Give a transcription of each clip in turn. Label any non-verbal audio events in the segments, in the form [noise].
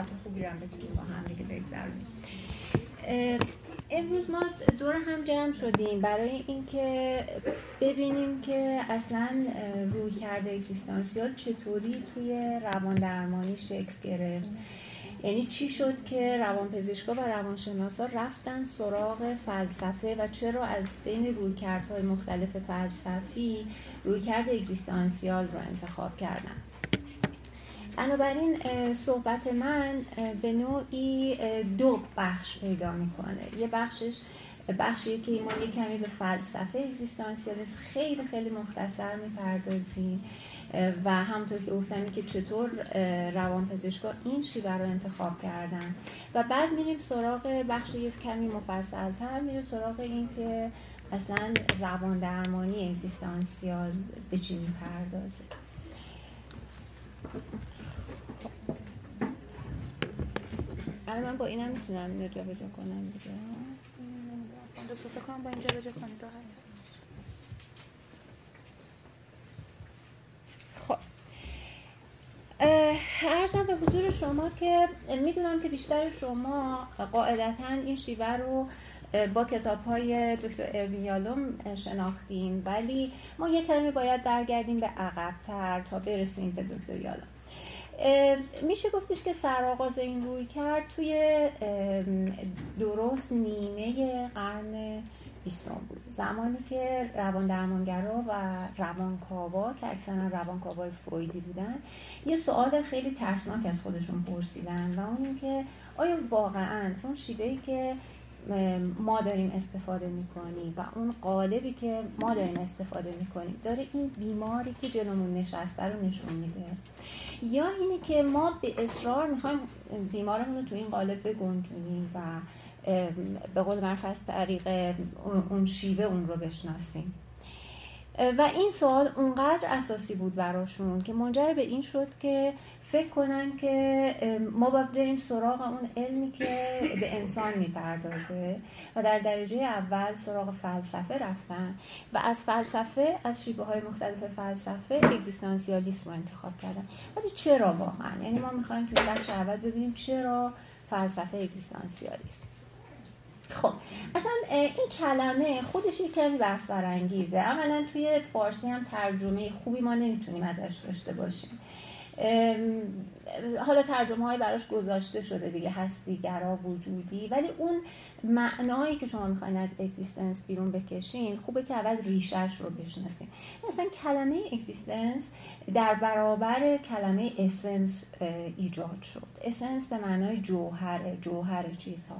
ساعت خوبی رو بتونیم با هم دیگه بگذرونیم. امروز ما دور هم جمع شدیم برای اینکه ببینیم که اصلا روی کرده اگزیستانسیال چطوری توی روان درمانی شکل گرفت. یعنی چی شد که روانپزشکا و روانشناسا رفتن سراغ فلسفه و چرا از بین رویکردهای مختلف فلسفی رویکرد اگزیستانسیال رو انتخاب کردن؟ بنابراین صحبت من به نوعی دو بخش پیدا می‌کنه. یه بخشش بخشی که ما یه کمی به فلسفه اگزیستانسیالیسم خیلی خیلی مختصر می‌پردازیم. و همونطور که گفتم که چطور روانپزشکا این شیوه رو انتخاب کردن. و بعد میریم سراغ بخش یه کمی مفصلتر میریم سراغ این که اصلا روان درمانی اگزیستانسیال به چی می‌پردازه. الان من با اینم می‌تونم اینو جا کنم دیگه. فکر کنم با کنم خب. ارزم به حضور شما که می‌دونم که بیشتر شما قاعدتا این شیوه رو با کتاب های دکتر اروین شناختین ولی ما یک کلمه باید برگردیم به عقبتر تا برسیم به دکتر یالوم. میشه گفتش که سرآغاز این روی کرد توی درست نیمه قرن بیستم بود زمانی که روان درمانگرا و روانکاوا که اکثرا روانکاوای فرویدی بودن یه سوال خیلی ترسناک از خودشون پرسیدن و اون که آیا واقعا اون شیوهی که ما داریم استفاده می‌کنیم و اون قالبی که ما داریم استفاده می‌کنیم داره این بیماری که جلومون نشسته رو نشون میده. یا اینه که ما به اصرار می‌خوایم بیمارمون رو تو این قالب بگنجونیم و به قول معروف از طریق اون شیوه اون رو بشناسیم. و این سوال اونقدر اساسی بود براشون که منجر به این شد که فکر کنن که ما باید بریم سراغ اون علمی که به انسان می‌پردازه و در درجه اول سراغ فلسفه رفتن و از فلسفه از شیبه های مختلف فلسفه اگزیستانسیالیسم رو انتخاب کردن. ولی چرا واقعا یعنی ما می‌خوایم توی بخش اول ببینیم چرا فلسفه اگزیستانسیالیسم. خب اصلا این کلمه خودش یک کمی بحث برانگیزه اولا توی فارسی هم ترجمه خوبی ما نمی‌تونیم ازش داشته باشیم. حالا ترجمه های براش گذاشته شده دیگه هستیگرا وجودی. ولی اون معنایی که شما می‌خواین از existence بیرون بکشین خوبه که اول ریشش رو بشناسین. مثلا کلمه existence در برابر کلمه essence ایجاد شد. essence به معنای جوهر جوهر چیزها.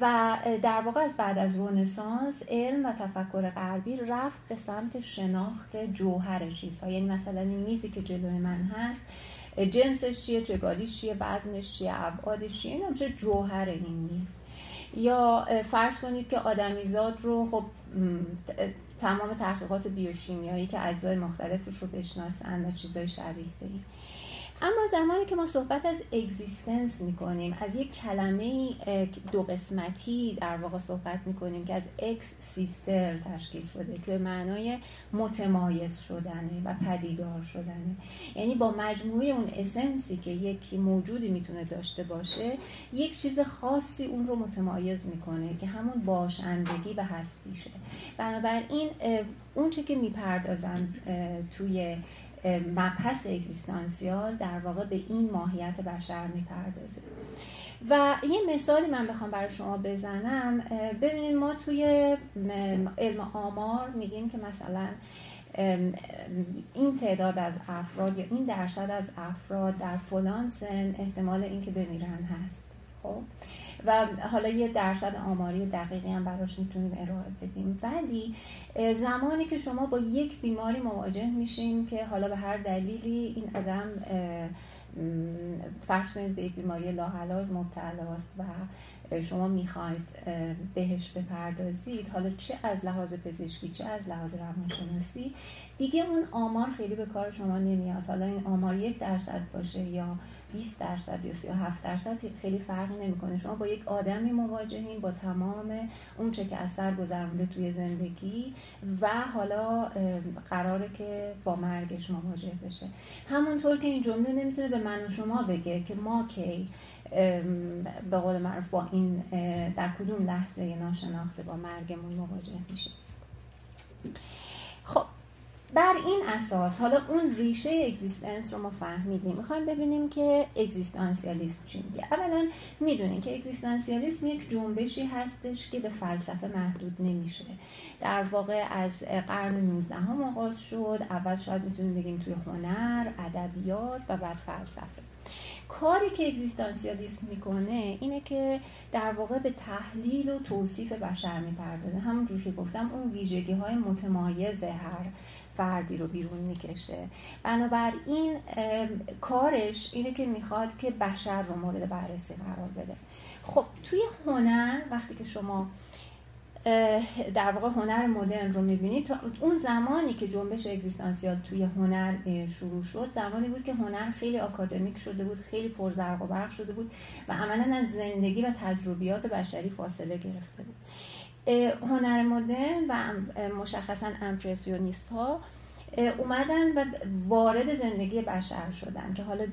و در واقع از بعد از رنسانس علم و تفکر غربی رفت به سمت شناخت جوهر چیزها. یعنی مثلا این میزی که جلوی من هست جنسش چیه چگالیش چیه وزنش چیه ابعادش چیه این چه جوهر این میز. یا فرض کنید که آدمیزاد رو خب تمام تحقیقات بیوشیمیایی که اجزای مختلفش رو بشناسن و چیزای شبیه به اما زمانی که ما صحبت از existence می‌کنیم از یک کلمه دو قسمتی در واقع صحبت می‌کنیم که از ex sistere تشکیل شده که به معنای متمایز شدنه و پدیدار شدنه. یعنی با مجموعه اون اسنسی که یک موجودی می‌تونه داشته باشه یک چیز خاصی اون رو متمایز می‌کنه که همون باشندگی و هستیشه. بنابراین اون چه که می‌پردازن توی مبحث اگزیستانسیال در واقع به این ماهیت بشر می‌پردازه. و یه مثالی من بخوام برای شما بزنم. ببینید ما توی علم آمار میگیم که مثلا این تعداد از افراد یا این درصد از افراد در فلان سن احتمال اینکه بمیرن هست. خب؟ و حالا یه درصد آماری دقیقی هم براش می‌تونیم ارائه بدیم. ولی زمانی که شما با یک بیماری مواجه میشین که حالا به هر دلیلی این آدم فرض کنید به یک بیماری لاحلاج مبتلا است و شما می‌خواید بهش بپردازید حالا چه از لحاظ پزشکی چه از لحاظ روانشناسی دیگه اون آمار خیلی به کار شما نمیاد. حالا این آمار یک درصد باشه یا 20 درصد یا 37 درصد خیلی فرقی نمی‌کنه. شما با یک آدمی مواجهین با تمام اون چه که از سر گذرونده توی زندگی و حالا قراره که با مرگش مواجه بشه. همونطور که این جمله نمی‌تونه به من و شما بگه که ما کی به قول معروف با این در کدوم لحظه ناشناخته با مرگمون مواجه میشه خب بر این اساس حالا اون ریشه اگزیستنس رو ما فهمیدیم. می‌خوایم ببینیم که اگزیستانسیالیسم چی میگه. اولا می‌دونیم که اگزیستانسیالیسم یک جنبشی هستش که به فلسفه محدود نمیشه. در واقع از قرن 19 هم آغاز شد اول شاید می‌تونیم بگیم توی هنر ادبیات و بعد فلسفه. کاری که اگزیستانسیالیسم می‌کنه اینه که در واقع به تحلیل و توصیف بشر می‌پردازه. همونجور که گفتم اون ویژگی های متمایز هر فردی رو بیرون می‌کشه. بنابراین کارش اینه که می‌خواد که بشر رو مورد بررسی قرار بده. خب توی هنر وقتی که شما در واقع هنر مدرن رو می‌بینید اون زمانی که جنبش اگزیستانسیال توی هنر شروع شد زمانی بود که هنر خیلی آکادمیک شده بود خیلی پرزرق و برق شده بود و عملا از زندگی و تجربیات بشری فاصله گرفته بود. هنر مدرن و مشخصا امپرسیونیست ها اومدن و وارد زندگی بشر شدن که حالا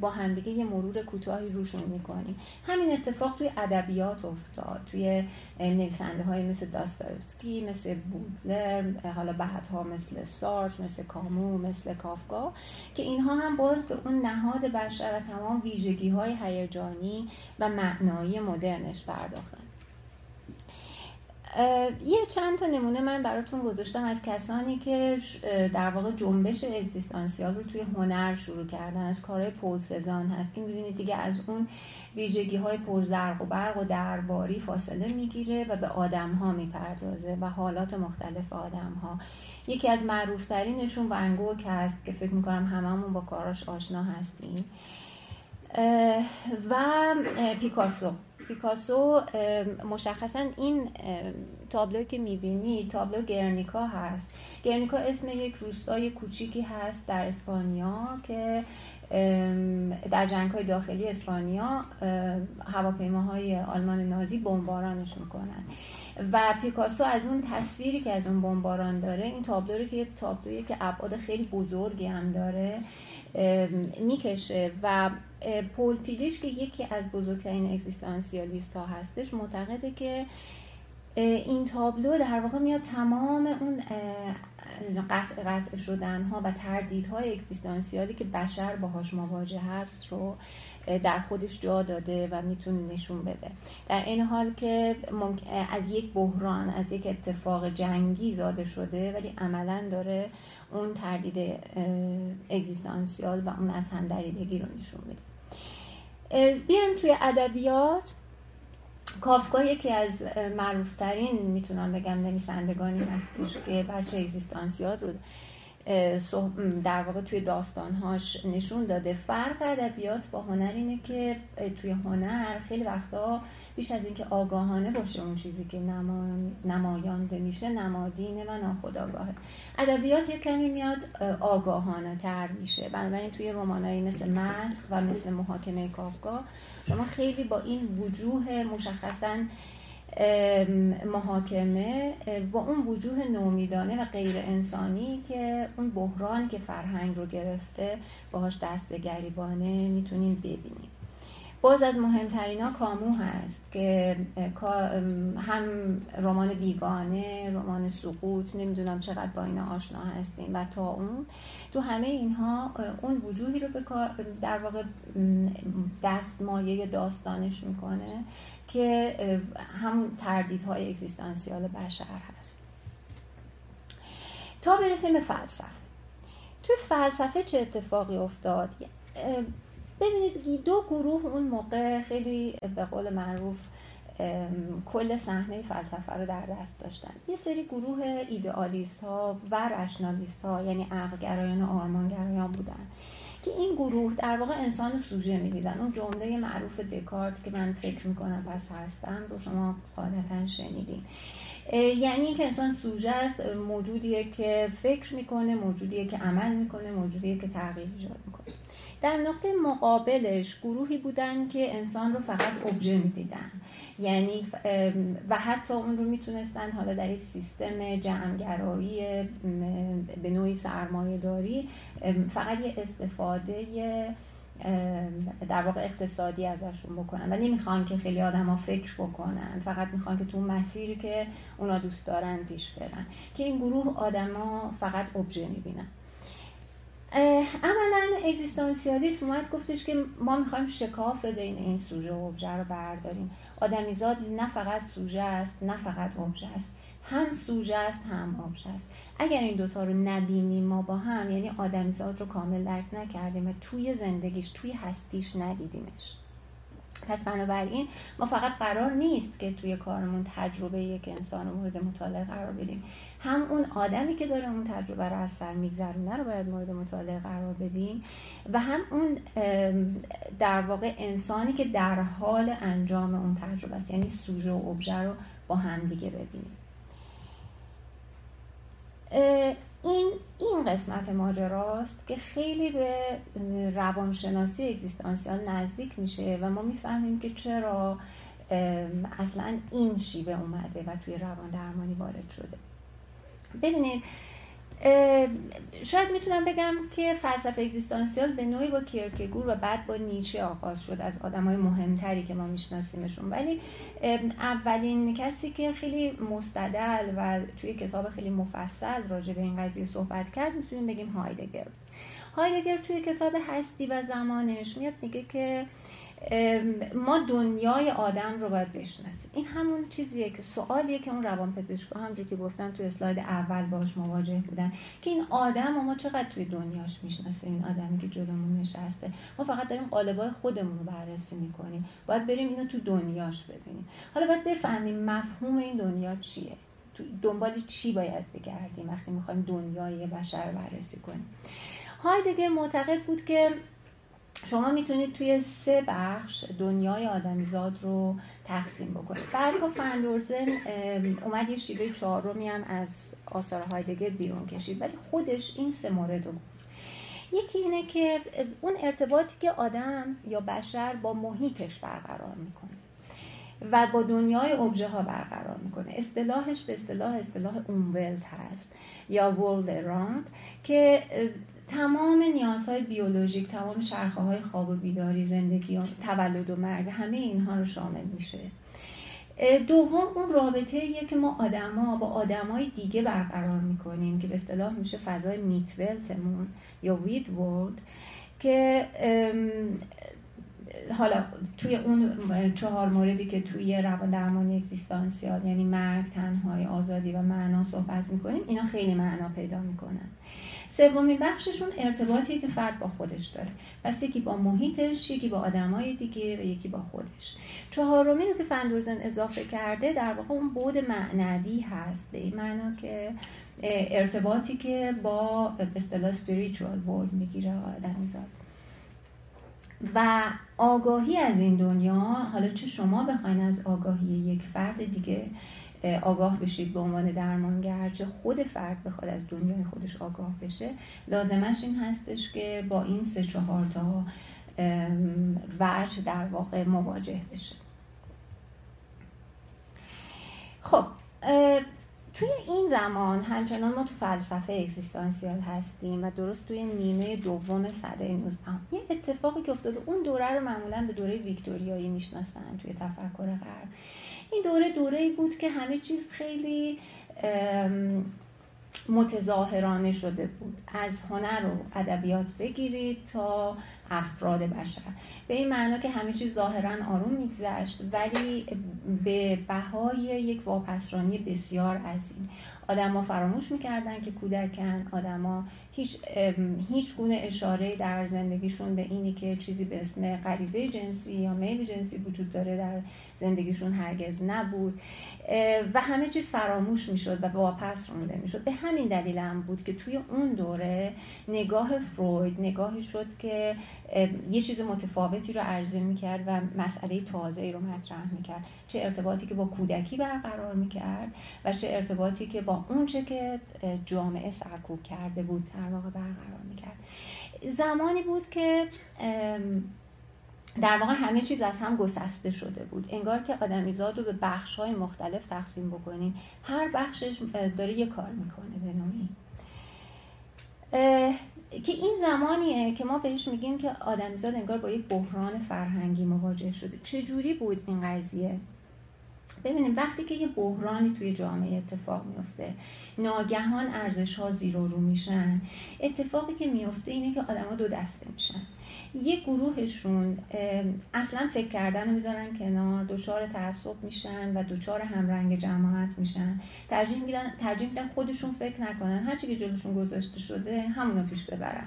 با همدیگه یه مرور کوتاهی روشون می‌کنیم. همین اتفاق توی ادبیات افتاد توی نویسنده های مثل داستایوسکی مثل بودلر حالا بعدها مثل سارت مثل کامو مثل کافکا که اینها هم باز به اون نهاد بشر و تمام ویژگی های هیجانی و معنایی مدرنش پرداختن. یه چند تا نمونه من براتون گذاشتم از کسانی که در واقع جنبش اگزیستانسیال رو توی هنر شروع کردن از کارهای پول سزان هست که می‌بینید دیگه از اون ویژگی های پرزرق و برق و درباری فاصله می‌گیره و به آدم ها می‌پردازه و حالات مختلف آدم ها یکی از معروفترینشون ونگوک هست که فکر می‌کنم هممون با کاراش آشنا هستیم. و پیکاسو. پیکاسو مشخصا این تابلو که می‌بینی تابلو گرنیکا هست. گرنیکا اسم یک روستای کوچیکی هست در اسپانیا که در جنگ های داخلی اسپانیا هواپیماهای آلمان نازی بمبارانش می‌کنن. و پیکاسو از اون تصویری که از اون بمباران داره این تابلو که تابلویی که ابعاد خیلی بزرگی هم داره. می‌کشه و پول تیلیش که یکی از بزرگترین اگزیستانسیالیست ها هستش معتقده که این تابلو در واقع میاد تمام اون قطع قطع شدن ها و تردیدهای اگزیستانسیالی که بشر باهاش مواجه هست رو در خودش جا داده و می‌تونه نشون بده. در این حال که از یک بحران از یک اتفاق جنگی زاده شده ولی عملا داره اون تردید اگزیستانسیال و اون از همدریدگی رو نشون میده. بیایم توی ادبیات. کافکا یکی از معروفترین می‌تونم بگم نویسندگانی هستش که بچه اگزیستانسیال رو در واقع توی داستانهاش نشون داده. فرق ادبیات با هنر اینه که توی هنر خیلی وقتا بیش از اینکه آگاهانه باشه اون چیزی که نما... نمایانده میشه نمادینه و ناخداگاهه ادبیات یک کمی میاد آگاهانه تر میشه. بنابراین توی رمانایی مثل مسخ و مثل محاکمه کافکا شما خیلی با این وجوه مشخصا محاکمه با اون وجوه نومیدانه و غیر انسانی که اون بحران که فرهنگ رو گرفته باهاش دست به گریبانه می‌تونیم ببینیم. باز از مهمترین ها کامو هست که هم رمان بیگانه رمان سقوط نمی‌دونم چقدر با اینا آشنا هستیم و تا اون. تو همه اینها اون وجوهی رو به در واقع دست مایه داستانش می‌کنه. که همون تردیدهای اگزیستانسیال بشر هست. تا برسیم به فلسفه. توی فلسفه چه اتفاقی افتاد؟ ببینید دو گروه اون موقع خیلی به قول معروف کل صحنه فلسفه رو در دست داشتن. یه سری گروه ایدئالیست ها و رشنالیست ها یعنی عقلگرایان و آرمانگرایان بودن. که این گروه در واقع انسان سوژه می‌دیدن. اون جمله معروف دکارت که من فکر می‌کنم پس هستم رو شما غالبا شنیدین. یعنی اینکه انسان سوژه است موجودیه که فکر می‌کنه موجودیه که عمل می‌کنه موجودیه که تغییر ایجاد می‌کنه. در نقطه مقابلش گروهی بودن که انسان رو فقط ابژه می‌دیدن. یعنی و حتی اون رو می‌تونستن حالا در یک سیستم جمعگرایی به نوعی سرمایه داری فقط یه استفاده در واقع اقتصادی ازشون بکنن. و نمی‌خوان که خیلی آدما فکر بکنن. فقط می‌خوان که تو مسیری که اونا دوست دارن پیش برن. که این گروه آدما فقط ابژه می‌بینن. عملا اگزیستانسیالیسم اومد گفتش که ما می‌خوایم شکاف بین این سوژه و ابژه رو برداریم. آدمیزاد نه فقط سوژه است نه فقط ابژه است. هم سوژه است هم ابژه است. اگر این دوتا رو نبینیم ما با هم یعنی آدمیزاد رو کامل درک نکردیم و توی زندگیش توی هستیش ندیدیمش. پس بنابراین ما فقط قرار نیست که توی کارمون تجربه یک انسان رو مورد مطالعه قرار بدیم. هم اون آدمی که داره اون تجربه رو از سر میگذرونه رو باید مورد مطالعه قرار بدیم و هم اون در واقع انسانی که در حال انجام اون تجربه است یعنی سوژه و ابژه رو با هم دیگه ببینیم. این این قسمت ماجراست که خیلی به روانشناسی اگزیستانسیال نزدیک میشه و ما می‌فهمیم که چرا اصلا این شیوه اومده و توی روان درمانی وارد شده. ببینید شاید می‌تونم بگم که فلسفه اگزیستانسیال به نوعی با کیرکگور و بعد با نیچه آغاز شد از آدم های مهمتری که ما میشناسیمشون. ولی اولین کسی که خیلی مستدل و توی کتاب خیلی مفصل راجع به این قضیه صحبت کرد می‌تونیم بگیم هایدگر. هایدگر توی کتاب هستی و زمانش میاد میگه که ما دنیای آدم رو باید بشناسیم. این همون چیزیه که سوالیه که اون روان پزشکا همجور که گفتم توی اسلاید اول باش مواجه بودن که این آدم ما چقدر توی دنیاش می‌شناسیم؟ این آدمی که جلومون نشسته. ما فقط داریم قالبای خودمون رو بررسی می‌کنیم. باید بریم اینو تو دنیاش ببینیم. حالا باید بفهمیم مفهوم این دنیا چیه؟ تو دنبال چی باید بگردیم وقتی می‌خوایم دنیای بشر بررسی کنیم؟ هایدگر معتقد بود که شما می‌تونید توی سه بخش دنیای آدمیزاد رو تقسیم بکنید. بعدها فندورزن اومد یه شیوه چهارمی هم از آثار هایدگر بیرون کشید ولی خودش این سه مورد رو یکی اینه که اون ارتباطی که آدم یا بشر با محیطش برقرار می‌کنه و با دنیای ابژه ها برقرار می‌کنه. اصطلاحش به اصطلاح اصطلاح اونولد هست یا ورلد اراند که تمام نیازهای بیولوژیک تمام شرخه های خواب و بیداری زندگی و تولد و مرگ همه اینها رو شامل میشه. دوم اون رابطه که ما آدما با آدمای دیگه برقرار می‌کنیم که به اصطلاح میشه فضای میتولتمون یا وید ورد که حالا توی اون چهار موردی که توی روان درمانی اگزیستانسیال یعنی مرگ تنهایی آزادی و معنا صحبت می‌کنیم اینا خیلی معنا پیدا می‌کنن. سومین بخششون ارتباطی که فرد با خودش داره. پس یکی با محیطش یکی با آدمای دیگه و یکی با خودش. چهارمی رو که فندورزن اضافه کرده در واقع اون بود معنوی هست. به این معنا که ارتباطی که با به اصطلاح spiritual world می‌گیره آدمیزاد و آگاهی از این دنیا حالا چه شما بخواین از آگاهی یک فرد دیگه آگاه بشید به عنوان درمانگر چه خود فرد بخواد از دنیای خودش آگاه بشه. لازمش این هستش که با این سه چهار تا وجه در واقع مواجه بشه. خب توی این زمان همچنان ما تو فلسفه اکزیستانسیال هستیم و درست توی نیمه دوم صده 19 یه اتفاقی که افتاده اون دوره رو معمولا به دوره ویکتوریایی می‌شناسن توی تفکر غرب. این دوره دوره بود که همه چیز خیلی متظاهرانه شده بود. از هنر و ادبیات بگیرید تا افراد بشر. به این معنا که همه چیز ظاهرا آروم میگذشت ولی به بهای یک واپسرانی بسیار عظیم. آدما فراموش می‌کردن که کودکن آدما هیچ هیچ گونه اشاره در زندگیشون به اینی که چیزی به اسم غریزه جنسی یا میل جنسی وجود داره در زندگیشون هرگز نبود. و همه چیز فراموش می‌شد و واپس رونده می‌شد. به همین دلیل هم بود که توی اون دوره نگاه فروید نگاهی شد که یه چیز متفاوتی رو عرضه می‌کرد و مسئله تازه رو مطرح می‌کرد. چه ارتباطی که با کودکی برقرار می‌کرد و چه ارتباطی که با اونچه که جامعه سرکوب کرده بود در واقع برقرار می‌کرد. زمانی بود که در واقع همه چیز از هم گسسته شده بود. انگار که آدمیزاد رو به بخش های مختلف تقسیم بکنیم. هر بخشش داره یه کار می‌کنه به نوعی. که این زمانیه که ما بهش میگیم که آدمیزاد انگار با یک بحران فرهنگی مواجه شده. چجوری بود این قضیه؟ ببینیم وقتی که یه بحرانی توی جامعه اتفاق میفته ناگهان ارزش ها زیر و رو میشن. اتفاقی که میفته اینه که آدما دو دسته میشن. یه گروهشون اصلا فکر کردن رو می‌ذارن کنار دچار تعصب میشن و دچار همرنگ جماعت میشن. ترجیح میدن ترجیح میدن خودشون فکر نکنن. هرچی که جلوشون گذاشته شده همونو پیش ببرن.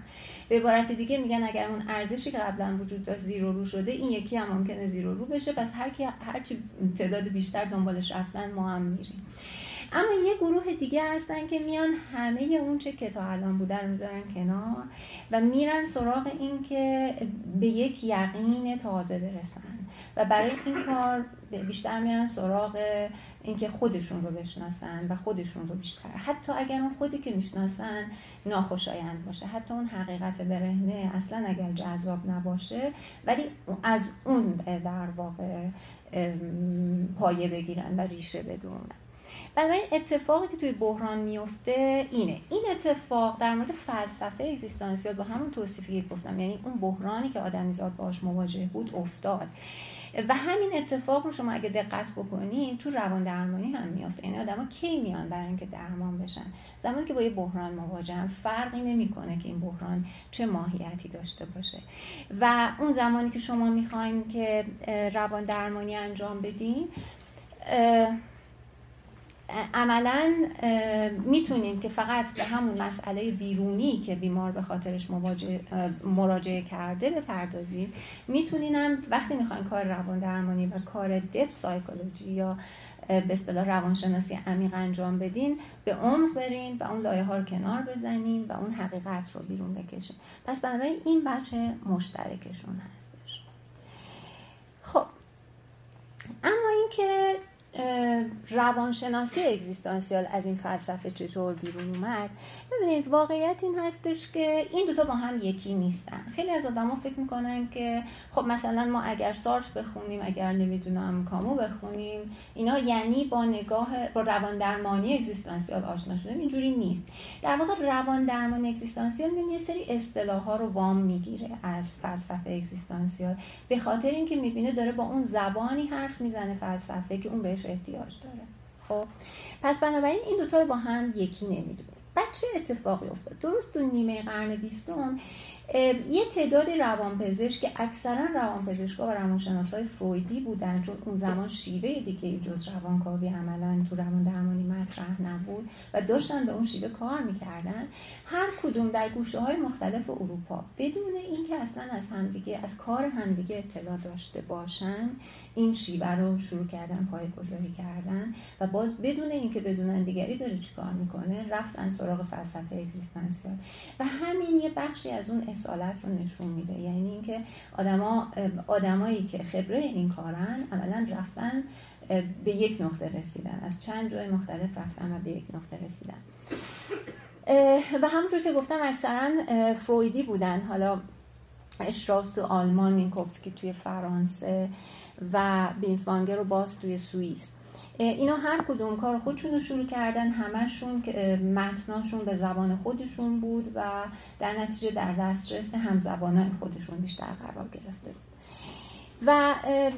به عبارت دیگه میگن اگر اون ارزشی که قبلا وجود داشت زیر و رو شده این یکی هم ممکنه زیر و رو بشه. پس هر کی هرچی تعداد بیشتر دنبالش رفتن ما هم میریم. اما یه گروه دیگه هستن که میان همه اون چه که تا الان بوده رو می‌ذارن کنار و میرن سراغ این که به یک یقین تازه برسن. و برای این کار بیشتر میرن سراغ اینکه خودشون رو بشناسن و خودشون رو بیشتر. حتی اگر اون خودی که می‌شناسن ناخوشایند باشه. حتی اون حقیقت برهنه اصلا اگر جذاب نباشه ولی از اون در واقع پایه بگیرن و ریشه بدونن بنابراین اتفاقی که توی بحران میفته اینه. این اتفاق در مورد فلسفه اگزیستانسیال با همون توصیفی که گفتم یعنی اون بحرانی که آدمیزاد باش مواجه بود افتاد. و همین اتفاق رو شما اگه دقت بکنید تو روان درمانی هم میافته. یعنی آدما کی میان برای اینکه درمان بشن؟ زمانی که با یه بحران مواجهن فرقی نمی‌کنه که این بحران چه ماهیتی داشته باشه. و اون زمانی که شما می‌خوایم که روان درمانی انجام بدین عملا می‌تونیم که فقط به همون مسئله بیرونی که بیمار به خاطرش مراجعه کرده بپردازیم. می‌تونیم هم وقتی می‌خوایم کار روان درمانی و کار دپ سایکولوژی یا به اصطلاح روانشناسی عمیق انجام بدین به عمق برین و اون لایه ها رو کنار بزنین و اون حقیقت رو بیرون بکشین. پس بنابراین این بچه مشترکشون هستش. خب اما اینکه روانشناسی اگزیستانسیال از این فلسفه چطور بیرون اومد؟ ببینید واقعیت این هستش که این دوتا با هم یکی نیستن. خیلی از آدما فکر می‌کنن که خب مثلا ما اگر سارت بخونیم اگر نمی‌دونم کامو بخونیم اینا یعنی با نگاه با روان درمانی اگزیستانسیال آشنا شدیم اینجوری نیست. در واقع روان درمانی اگزیستانسیال یه سری اصطلاح ها رو وام می‌گیره از فلسفه اگزیستانسیال به خاطر اینکه می‌بینه داره با اون زبانی حرف می‌زنه فلسفه که اون بهش احتیاج داره. خب پس بنابراین این دوتا رو با هم یکی نمی‌دونه بعد چه اتفاقی افتاد؟ درست تو نیمه قرن بیستم یه تعدادی روانپزشک که اکثرا روانپزشکا و روانشناسای فرویدی بودن چون اون زمان شیوه دیگه جز روانکاوی عملا تو روان درمانی مطرح نبود و داشتن به اون شیوه کار می‌کردن هر کدوم در گوشه های مختلف اروپا بدون اینکه اصلا از همدیگه از کار همدیگه اطلاع داشته باشن این شیوه رو شروع کردن پای گذاری کردن و باز بدون اینکه بدونن دیگری داره چیکار می‌کنه رفتن سراغ فلسفه اگزیستانسیال. و همین یه بخشی از اون اصالت رو نشون میده. یعنی اینکه آدما آدمایی که خبره این کارن عملا رفتن به یک نقطه رسیدن. از چند جای مختلف رفتن و به یک نقطه رسیدن. و همونجور که گفتم اکثرا فرویدی بودن. حالا اشراس تو آلمان مینکوفسکی توی فرانسه و بینسوانگر رو باز توی سوئیس. اینا هر کدوم کار خودشون رو شروع کردن همشون متناشون به زبان خودشون بود و در نتیجه در دسترس همزبانای خودشون بیشتر قرار گرفته بود. و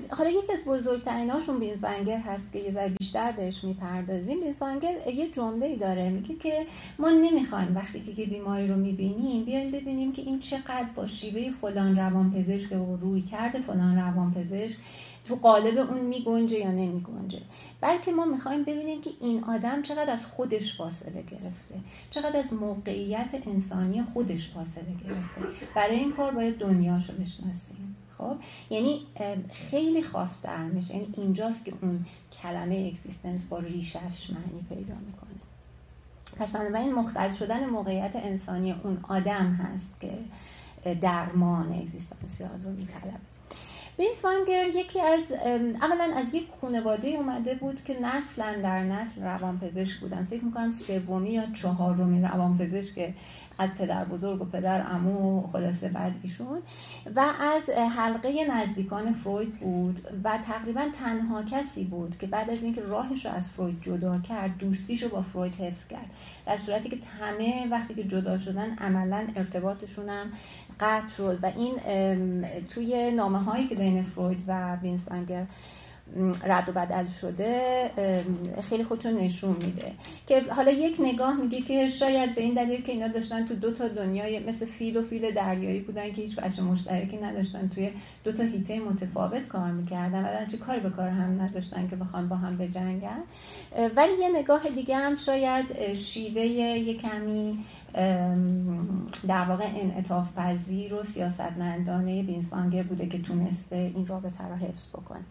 حالا یکی از بزرگتریناشون بیزبنگر هست که یه ذره بیشتر بهش می‌پردازیم. بیزبنگر یه جمله داره میگه که ما نمی‌خوایم وقتی که بیماری رو می‌بینیم بیایم ببینیم که این چقدر با شیوه فلان روانپزشک و روی کرده فلان روانپزشک تو قالب اون میگنجه یا نمیگنجه. بلکه ما می‌خوایم ببینیم که این آدم چقدر از خودش فاصله گرفته چقدر از موقعیت انسانی خودش فاصله گرفته. برای این کار باید دنیاشو بشناسیم. خب؟ یعنی خیلی خواستر میشه. یعنی اینجاست که اون کلمه existence با ریشش معنی پیدا می‌کنه. پس بنابراین مختلف شدن موقعیت انسانی اون آدم هست که درمان اگزیستانسیال رو میطلبه. بینسوانگر یکی از اولا از یک خانواده اومده بود که نسلا در نسل روانپزشک بودن. فکر می‌کنم سومی یا چهارمی روانپزشک از پدر بزرگ و پدر امو خلاصه بعد ایشون. و از حلقه نزدیکان فروید بود و تقریبا تنها کسی بود که بعد از اینکه راهش رو از فروید جدا کرد دوستیش رو با فروید حفظ کرد. در صورتی که همه وقتی که جدا شدن عملا ارتباطشون هم قطع شد و این توی نامه هایی که بین فروید و وینسبنگر رد و بدل شده خیلی خودشون نشون میده. که حالا یک نگاه میگه که شاید به این دلیل که اینا داشتن تو دو تا دنیای مثل فیل و فیل دریایی بودن که هیچ بچه مشترکی نداشتن توی دو تا هیته متفاوت کار می‌کردن و چه کاری به کار هم نداشتن که بخوان با هم بجنگن. ولی یه نگاه دیگه هم شاید شیوه یه کمی در واقع انعطاف پذیر و سیاستمندانه بینسوانگر بوده که تونسته این رابطه را حفظ بکنه.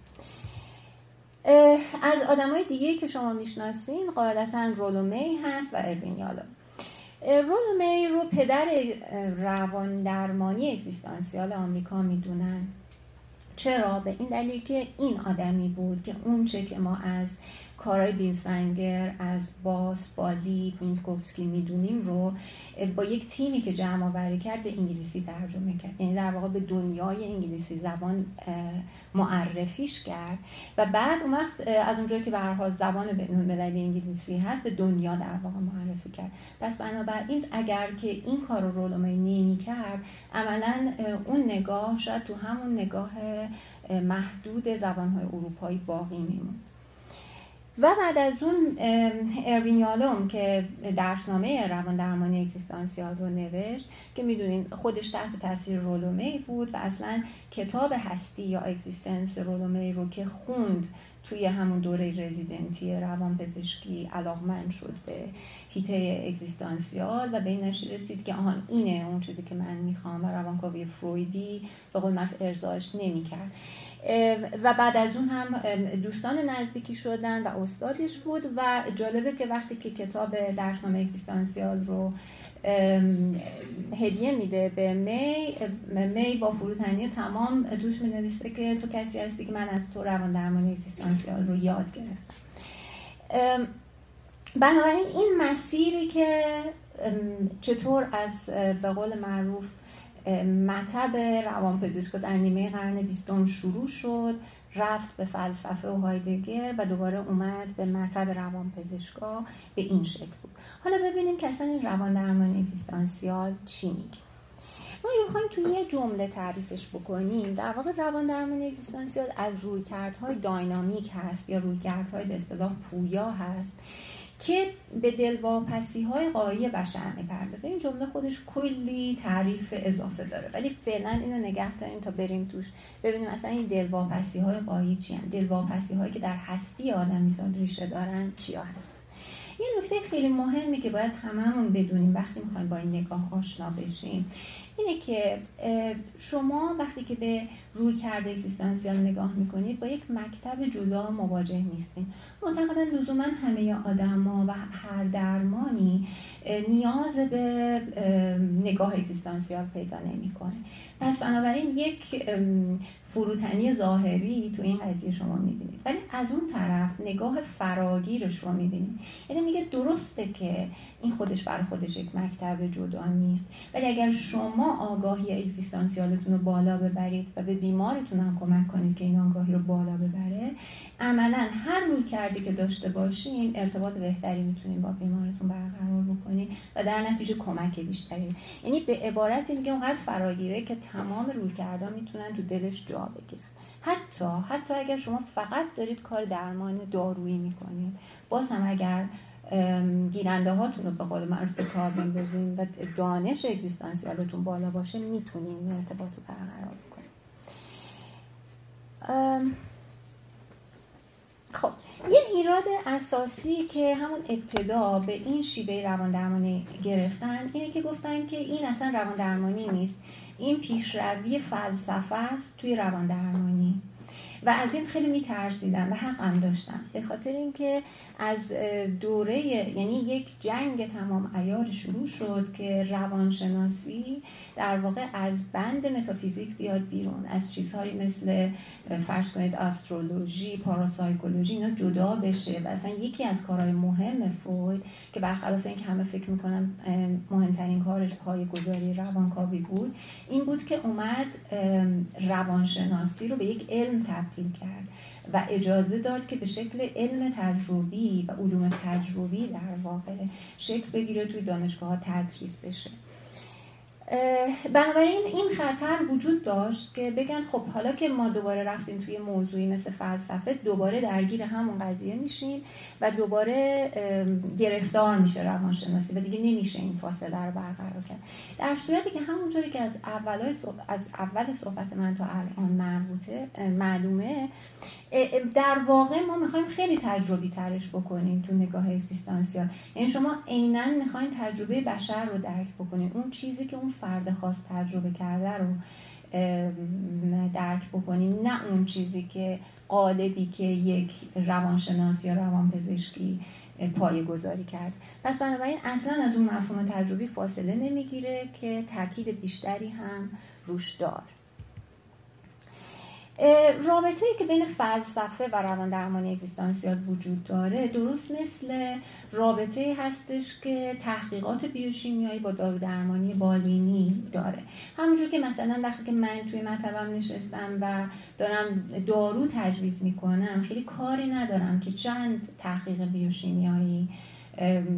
از آدمای دیگه که شما می‌شناسین قاعدتا رولومی هست و اروین یالو. رولومی رو پدر روان درمانی اگزیستانسیال آمریکا می‌دونن. چرا؟ به این دلیل که این آدمی بود که اونچه که ما از کارهای بیزفنگر از باس بالی پینتکوفسکی می‌دونیم رو با یک تیمی که جمع آوری کرد به انگلیسی ترجمه کرد. یعنی در واقع به دنیای انگلیسی زبان معرفیش کرد. و بعد اون وقت از اونجایی که به هر حال زبان بین‌المللی انگلیسی هست به دنیا در واقع معرفی کرد. پس بنابراین اگر که این کار رو رولومی نمی کرد عملا اون نگاه شاید تو همون نگاه محدود زبانهای اروپایی باقی میموند. و بعد از اون اروین یالوم که درسنامه روان درمانی اگزیستانسیال رو نوشت که می‌دونین خودش تحت تاثیر رولومی بود و اصلا کتاب هستی یا اگزیستنس رولومی رو که خوند توی همون دوره رزیدنتی روان پزشکی علاقمند شد به هیته اگزیستانسیال و به این رسید که آهان اینه اون چیزی که من می‌خوام و روانکاوی فرویدی به قول ارزاش نمی‌کرد. و بعد از اون هم دوستان نزدیکی شدن و استادش بود و جالبه که وقتی که کتاب درسنامه اکزیستانسیال رو هدیه میده به می می با فروتنی تمام توش می نویسه که تو کسی هستی که من از تو روان درمانی اکزیستانسیال رو یاد گرفتم. بنابراین این مسیری که چطور از به قول معروف مطب روانپزشک در نیمه قرن بیستم شروع شد رفت به فلسفه و هایدگر و دوباره اومد به مطب روانپزشکا به این شکل بود. حالا ببینیم که اصلا این روان درمان چی میگه. ما می‌خوایم توی یه جمله تعریفش بکنیم در واقع روان درمان اگزیستانسیال از رویکردهای داینامیک هست یا رویکردهای به اصطلاح پویا هست. که به دلواپسی های قایی بشر می‌پردازه. این جمله خودش کلی تعریف اضافه داره. ولی فعلا اینو نگه داریم تا بریم توش. ببینیم اصلا این دلواپسی های قایی چی هم دلواپسی هایی که در هستی آدمیزاد ریشه دارن چیا هست یه نکته خیلی مهمی که باید هممون بدونیم وقتی می‌خوایم با این نگاه آشنا بشیم اینه که شما وقتی که به روی کرده اگزیستانسیال نگاه می‌کنید با یک مکتب جدا مواجه نیستین. معتقدا لزوما همه آدما و هر درمانی نیاز به نگاه اگزیستانسیال پیدا نمی‌کنه. پس بنابراین یک فروتنی ظاهری تو این قضیه شما می‌بینید. ولی از اون طرف نگاه فراگیرش رو می‌بینید. یعنی میگه درسته که این خودش بر خودش یک مکتب جدا نیست. ولی اگر شما آگاهی اگزیستانسیالتون رو بالا ببرید و به بیمارتون هم کمک کنید که این آگاهی رو بالا ببره عملا هر روی کردی که داشته باشین ارتباط بهتری می‌تونین با بیمارتون برقرار بکنین و در نتیجه کمک بیشتری. یعنی به عبارتی میگه اونقدر فراگیره که تمام روی کردا می‌تونن تو دلش جا بگیرن. حتی حتی اگر شما فقط دارید کار درمان دارویی می‌کنید. باز هم اگر گیرنده هاتون رو به قول معروف به کار بندازین و دانش اگزیستانسیالتون بالا باشه می‌تونین این ارتباط رو برقرار بکنید خب یه ایراد اساسی که همون ابتدا به این شیوه روان درمانی گرفتن اینه که گفتن که این اصلا روان درمانی نیست. این پیشروی فلسفه است توی روان درمانی و از این خیلی میترسیدم و حقم داشتم به خاطر اینکه از دوره یعنی یک جنگ تمام ایار شروع شد که روانشناسی در واقع از بند متافیزیک بیاد بیرون از چیزهایی مثل فرض کنید استرولوژی پاراسایکولوژی اینا جدا بشه و اصلا یکی از کارهای مهم فروید که برخلاف اینکه همه فکر می‌کنن مهمترین کارش پای گذاری روانکاوی بود این بود که اومد روانشناسی رو به یک علم تبدیل کرد. و اجازه داد که به شکل علم تجربی و علوم تجربی در واقع شکل بگیره توی دانشگاه ها تدریس بشه. بنابراین این خطر وجود داشت که بگن خب حالا که ما دوباره رفتیم توی موضوعی مثل فلسفه دوباره درگیر همون قضیه میشیم و دوباره گرفتار میشه روانشناسی و دیگه نمیشه این فاصله رو برقرار کرد. در صورتی که همونطوری که از اول از اول صحبت من تا الان مربوطه معلومه در واقع ما می‌خوایم خیلی تجربی ترش بکنیم تو نگاه اکزیستانسیال یعنی شما عینا می‌خواین تجربه بشر رو درک بکنیم اون چیزی که اون فرد خاص تجربه کرده رو درک بکنیم نه اون چیزی که قالبی که یک روانشناس یا روانپزشکی پایه گذاری کرد. پس بنابراین اصلا از اون مفهوم تجربی فاصله نمی‌گیره که تاکید بیشتری هم روش دار. رابطه ای که بین فلسفه و روان درمانی اگزیستانسیال وجود داره درست مثل رابطه هستش که تحقیقات بیوشیمیایی با دارو درمانی بالینی داره. همونجور که مثلا وقتی که من توی مطبم نشستم و دارم دارو تجویز می‌کنم خیلی کاری ندارم که چند تحقیق بیوشیمیایی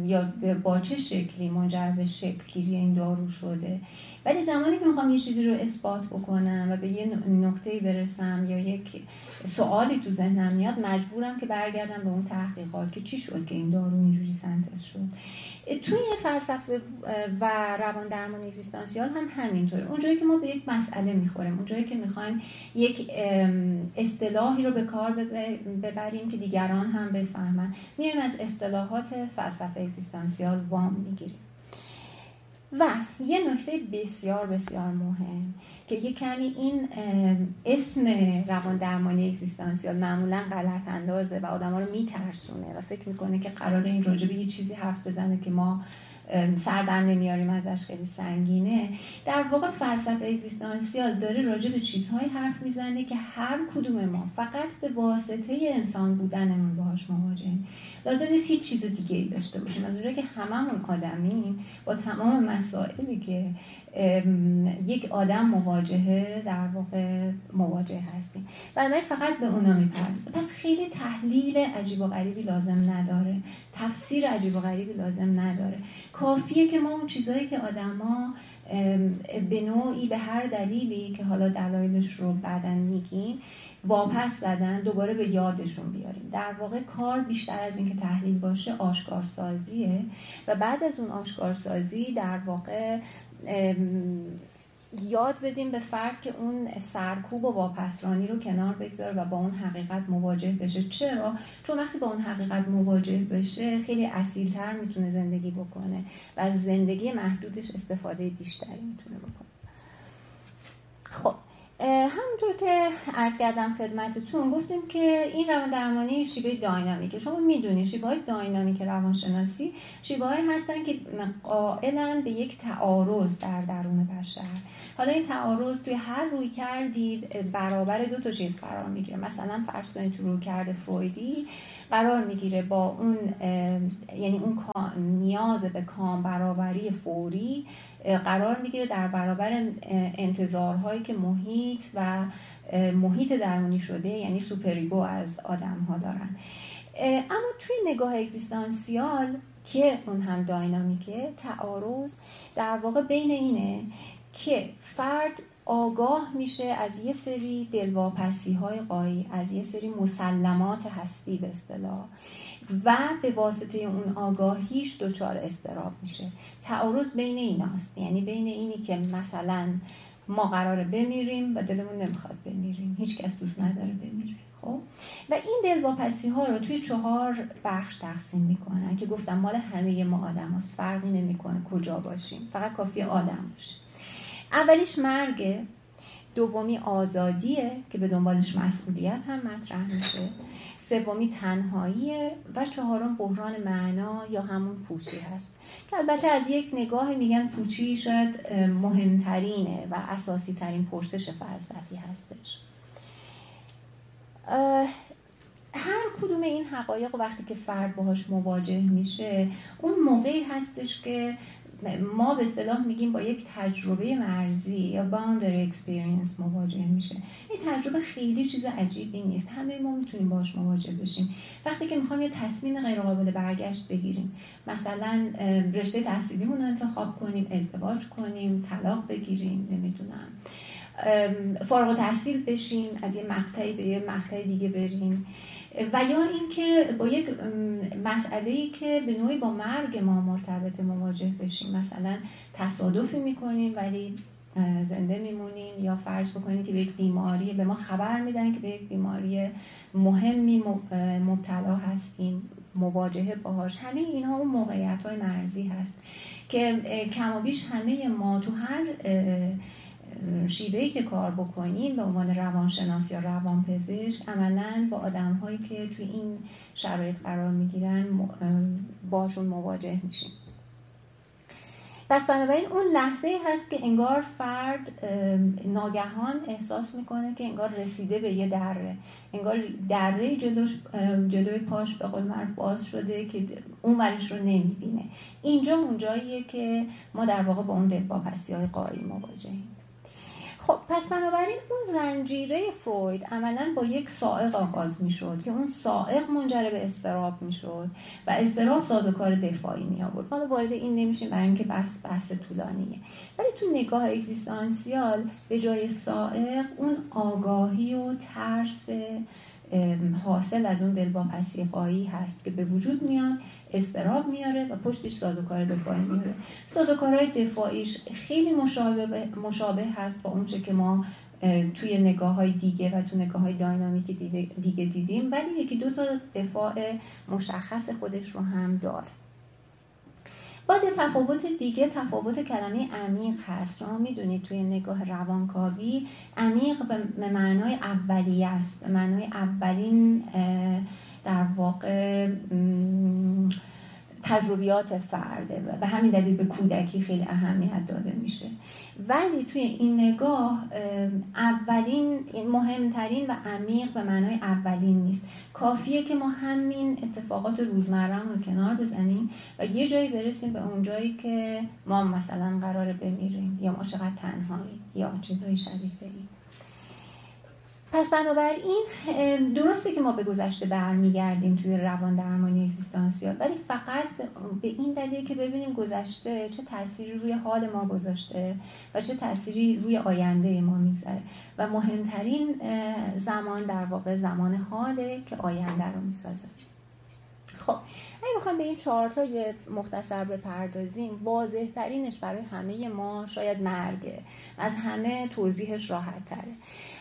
یا با چه شکلی منجر به شکلگیری این دارو شده. ولی زمانی که می‌خوام یه چیزی رو اثبات بکنم و به یه نقطه برسم یا یک سوالی تو ذهنم میاد مجبورم که برگردم به اون تحقیقات که چی شد که این دارو اینجوری سنتز شد. توی فلسفه و روان درمان اگزیستانسیال هم همینطوره. اونجایی که ما به یک مسئله می‌خوریم اونجایی که می‌خوایم یک اصطلاحی رو به کار ببریم که دیگران هم بفهمن میایم از اصطلاحات فلسفه اگزیستانسیال وام می‌گیریم. و یه نکته بسیار بسیار مهم که یه کمی این اسم روان درمانی اگزیستانسیال معمولا غلط اندازه و آدم ها رو میترسونه و فکر می‌کنه که قرار این راجبه یه چیزی حرف بزنه که ما سر در نمیاریم ازش خیلی سنگینه. در واقع فلسفه اگزیستانسیال داره راجع به چیزهایی حرف می‌زنه که هر کدوم ما فقط به واسطه انسان بودنمون باهاش مواجهیم. لازم نیست هیچ چیز دیگه ای داشته باشیم. از اونجایی که هممون آدمیم با تمام مسائلی که یک آدم مواجهه در واقع مواجه هستیم. بنابراین فقط به اونا می‌پردازه پس خیلی تحلیل عجیب و غریبی لازم نداره. تفسیر عجیب و غریبی لازم نداره. کافیه که ما اون چیزهایی که آدما به نوعی به هر دلیلی که حالا دلایلش رو بعدا میگیم واپس زدن دوباره به یادشون بیاریم. در واقع کار بیشتر از اینکه تحلیل باشه آشکارسازیه. و بعد از اون آشکارسازی در واقع یاد بدیم به فرد که اون سرکوب و واپسرانی رو کنار بگذاره و با اون حقیقت مواجه بشه. چرا؟ چون وقتی با اون حقیقت مواجه بشه خیلی اصیلتر می‌تونه زندگی بکنه و زندگی محدودش استفاده بیشتری می‌تونه بکنه. خب همونطور که عرض کردم خدمتتون گفتیم که این روان درمانی شیبه داینامیکه. شما می‌دونید شیبه های داینامیک روانشناسی های هستن که قائلن به یک تعارض در درون بشر. حالا این تعارض توی هر رویکردی در برابر دو تا چیز قرار می‌گیره. مثلا فرض کنید تو رویکرد فرویدی قرار می‌گیره با اون یعنی اون نیاز به کام‌برآوری فوری قرار می‌گیره در برابر انتظارهایی که محیط و محیط درونی شده یعنی superego از آدم ها دارن اما توی نگاه اگزیستانسیال که اون هم داینامیکه تعارض در واقع بین اینه که فرد آگاه میشه از یه سری دلواپسی های قایی از یه سری مسلمات هستی به اصطلاح. و به واسطه اون آگاهیش دچار استراب میشه. تعارض بین ایناست. یعنی بین اینی که مثلا ما قراره بمیریم و دلمون نمی‌خواد بمیریم. هیچ کس دوست نداره بمیره. خب؟ و این دلواپسی ها رو توی چهار بخش تقسیم می‌کنن که گفتم مال همه ما آدم هست فرقی نمی‌کنه کجا باشیم. فقط کافی آدم باشیم اولیش مرگه دومی آزادیه که به دنبالش مسئولیت هم مطرح میشه. سومی تنهاییه و چهارم بحران معنا یا همون پوچی هست. که البته از یک نگاه میگن پوچی شاید مهمترینه و اساسی ترین پرسش فلسفی هستش. هر کدوم این حقایق وقتی که فرد باهاش مواجه میشه اون موقعی هستش که ما به اصطلاح میگیم با یک تجربه مرزی یا باندر اکسپریانس مواجه میشه. این تجربه خیلی چیز عجیبی نیست. همه ما می‌تونیم باش مواجه بشیم. وقتی که می‌خوایم یه تصمیم غیر قابل برگشت بگیریم مثلا رشته تحصیلیمون رو انتخاب کنیم ازدواج کنیم طلاق بگیریم نمی‌دونم. فارغ تحصیل بشیم از یه مقطعی به یه مقطع دیگه بریم. و یا اینکه با یک مسئله ای که به نوعی با مرگ ما مرتبط مواجه بشیم. مثلا تصادفی می‌کنیم ولی زنده میمونیم یا فرض بکنیم که به یک بیماری به ما خبر میدن که به یک بیماری مهمی مبتلا هستیم مواجهه باهاش. همه اینها اون موقعیت های مرزی هست که کم و بیش همه ما تو هر شیوهی که کار بکنیم به عنوان روانشناس یا روانپزشک عملا با آدم هایی که توی این شرایط قرار می‌گیرن باشون مواجه میشیم. پس بنابراین اون لحظه هست که انگار فرد ناگهان احساس می‌کنه که انگار رسیده به یه دره. انگار دره جلوش جلوی پاش به قول مرد باز شده که اون ورش رو نمی‌بینه. اینجا اونجاییه که ما در واقع با اون دلواپسی های قایی مواجهیم خب پس بنابراین اون زنجیره فروید عملا با یک سائق آغاز می شد که اون سائق منجر به استراب می شد و استراب سازوکار دفاعی می آورد حالا وارد این نمیشیم برای اینکه بحث بحث طولانیه. ولی تو نگاه اگزیستانسیال به جای سائق اون آگاهی و ترس حاصل از اون دلواپسی قایی هست که به وجود میاد. استراب میاره و پشتش سازوکار دفاعی میاره. سازوکارهای دفاعیش خیلی مشابه, مشابه هست با اونچه که ما توی نگاه های دیگه و تو نگاه های داینامیکی دیگه دیدیم ولی یکی دو تا دفاع مشخص خودش رو هم داره. باز یه تفاوت دیگه تفاوت کلمه عمیق هست. شما می‌دونید توی نگاه روانکاوی عمیق به معنای اولیه است. به معنای اولین در واقع تجربیات فرده و به همین دلیل به کودکی خیلی اهمیت داده میشه. ولی توی این نگاه اولین مهمترین و عمیق به معنای اولین نیست. کافیه که ما همین اتفاقات روزمره رو کنار بزنیم و یه جایی برسیم به اون جایی که ما مثلا قراره بمیریم یا ما چقدر تنهایی یا چیزایی شبیه بریم پس بنابراین درسته که ما به گذشته برمیگردیم توی روان درمانی اگزیستانسیال ولی فقط به این دلیل که ببینیم گذشته چه تأثیری روی حال ما گذاشته و چه تأثیری روی آینده ما می‌گذاره. و مهمترین زمان در واقع زمان حاله که آینده رو می‌سازه. خب اگه بخوام به این چهار یه مختصر بپردازیم واضح ترینش برای همه ما شاید مرگه. از همه توضیحش راحت تره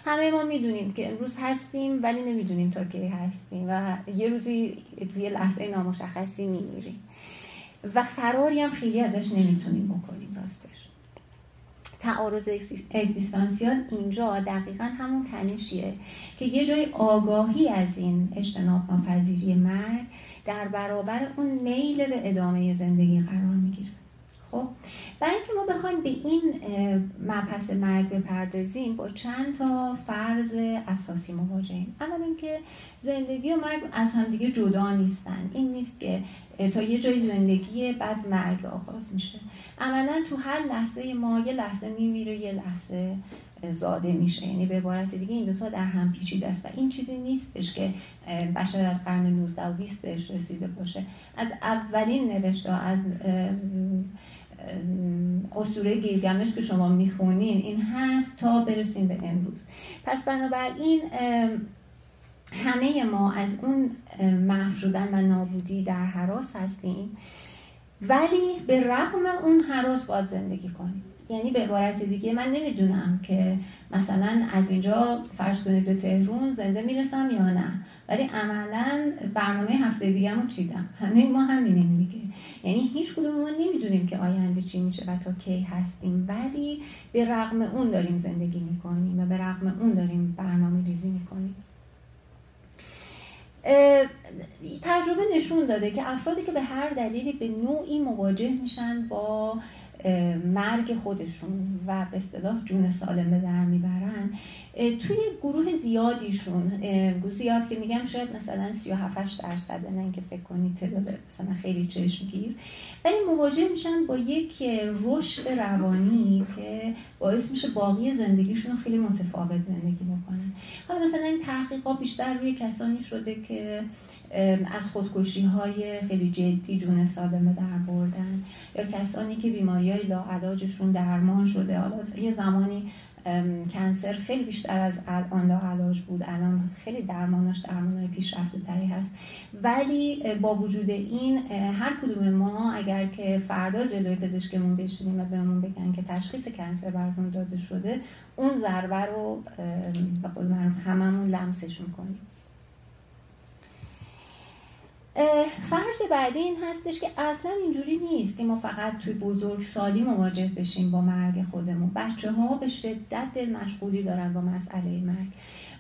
همه ما می‌دونیم که امروز هستیم ولی نمی‌دونیم تا کی هستیم و یه روزی یه لحظه نامشخصی میمیریم. و فراری هم خیلی ازش نمی‌تونیم بکنیم راستش. تعارض اگزیستانسیال اینجا دقیقا همون تنشیه که یه جای آگاهی از این اجتناب ناپذیری مرگ در برابر اون میل به ادامه زندگی قرار می‌گیره. خب؟ برای اینکه ما بخوایم به این مبحث مرگ بپردازیم با چند تا فرض اساسی مواجهیم. اول اینکه زندگی و مرگ از همدیگه جدا نیستن. این نیست که تا یه جای زندگی بعد مرگ آغاز میشه. عملا تو هر لحظه ما یه لحظه میمیره یه لحظه زاده میشه. یعنی به عبارت دیگه این دوتا در هم پیچیده است. و این چیزی نیستش که بشر از قرن 19 و 20 بهش رسیده باشه. از اولین نوشته از اسطوره گیلگمش که شما می‌خونین این هست تا برسیم به امروز. پس بنابراین همه ما از اون محو و نابودی در حراس هستیم. ولی به رغم اون حراس باید زندگی کنیم. یعنی به عبارت دیگه من نمی‌دونم که مثلا از اینجا فرض کنید به تهرون زنده می‌رسم یا نه. ولی عملا برنامه هفته دیگه چیدم. همه ما همینیم دیگه. یعنی هیچ کدوم ما نمی‌دونیم که آینده چی میشه و تا کی هستیم. ولی به رغم اون داریم زندگی می‌کنیم و به رغم اون داریم برنامه ریزی می‌کنیم. تجربه نشون داده که افرادی که به هر دلیلی به نوعی مواجه میشن با مرگ خودشون و به اصطلاح جون سالم به در می‌برن. توی گروه زیادیشون زیاد که میگم شاید مثلا 37 درصد نه اینکه فکر کنید تعداد مثلا خیلی چشمگیر ولی مواجه میشن با یک رشد روانی که باعث میشه باقی زندگیشون خیلی متفاوت زندگی بکنن. حالا مثلا این تحقیقات بیشتر روی کسانی شده که از خودکشی های خیلی جدی جون سالمه در بردن یا کسانی که بیماری های لاعلاجشون درمان شده. حالا یه زمانی کنسر خیلی بیشتر از الان لاعلاج بود. الان خیلی درمانش درمان پیشرفته تری هست. ولی با وجود این هر کدوم ما اگر که فردا جلوی پزشکمون بشینیم و بهمون بگن که تشخیص کنسر براتون داده شده اون ضربه رو به قول هممون لمسش می‌کنیم. فرض بعدی این هستش که اصلا اینجوری نیست که ما فقط توی بزرگ سالی مواجه بشیم با مرگ خودمون. بچه ها به شدت دل مشغولی دارن با مسئله مرگ.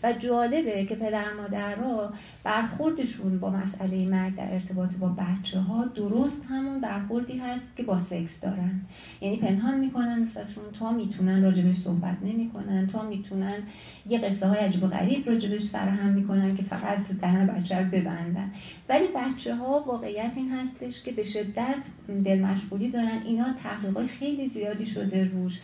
و جالبه که پدر مادرها برخوردشون با مسئله مرگ در ارتباط با بچه ها درست همون برخوردی هست که با سکس دارن. یعنی پنهان می‌کنن مثلشون تا می‌تونن راجبش صحبت نمی‌کنن تا می‌تونن یه قصه های عجب و غریب راجبش سرهم می‌کنن که فقط دهن بچه رو ببندن. ولی بچه ها واقعیت این هستش که به شدت دل مشغولی دارن. اینا تحقیقات خیلی زیادی شده روش.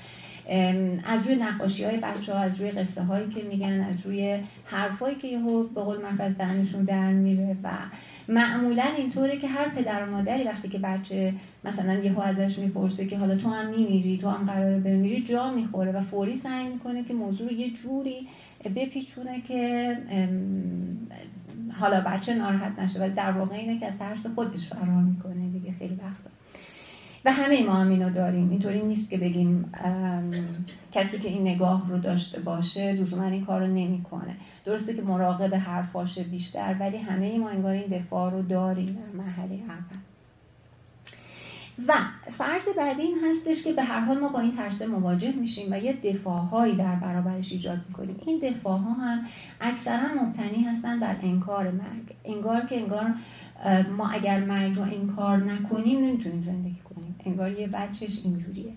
از روی نقاشی های بچه ها از روی قصه هایی که میگن از روی حرفایی که یهو به قول من از دهنشون در میره و معمولا اینطوره که هر پدر و مادری وقتی که بچه مثلا یهو ازش می‌پرسه که حالا تو هم میمیری تو هم قراره بمیری جا می‌خوره و فوری سعی می‌کنه که موضوع رو یه جوری بپیچونه که حالا بچه ناراحت نشه و در واقع اینه که از ترس خودش فرار می‌کنه دیگه خیلی وقتا. و همه ما هم اینو داریم. اینطوری نیست که بگیم کسی که این نگاه رو داشته باشه لزوما این کار رو نمی‌کنه. درسته که مراقب حرفاش بیشتر ولی همه ما انگار این دفاع رو داریم در مرحله اول. و فرض بعدی این هستش که به هر حال ما با این ترس مواجه میشیم و یه دفاعهایی در برابرش ایجاد می‌کنیم. این دفاع ها هم اکثرا مبتنی هستن در انکار مرگ. انگار که انگار ما اگر مرگ رو انکار نکنیم نمی‌تونیم زندگی کنیم. انگار یه بچهش اینجوریه.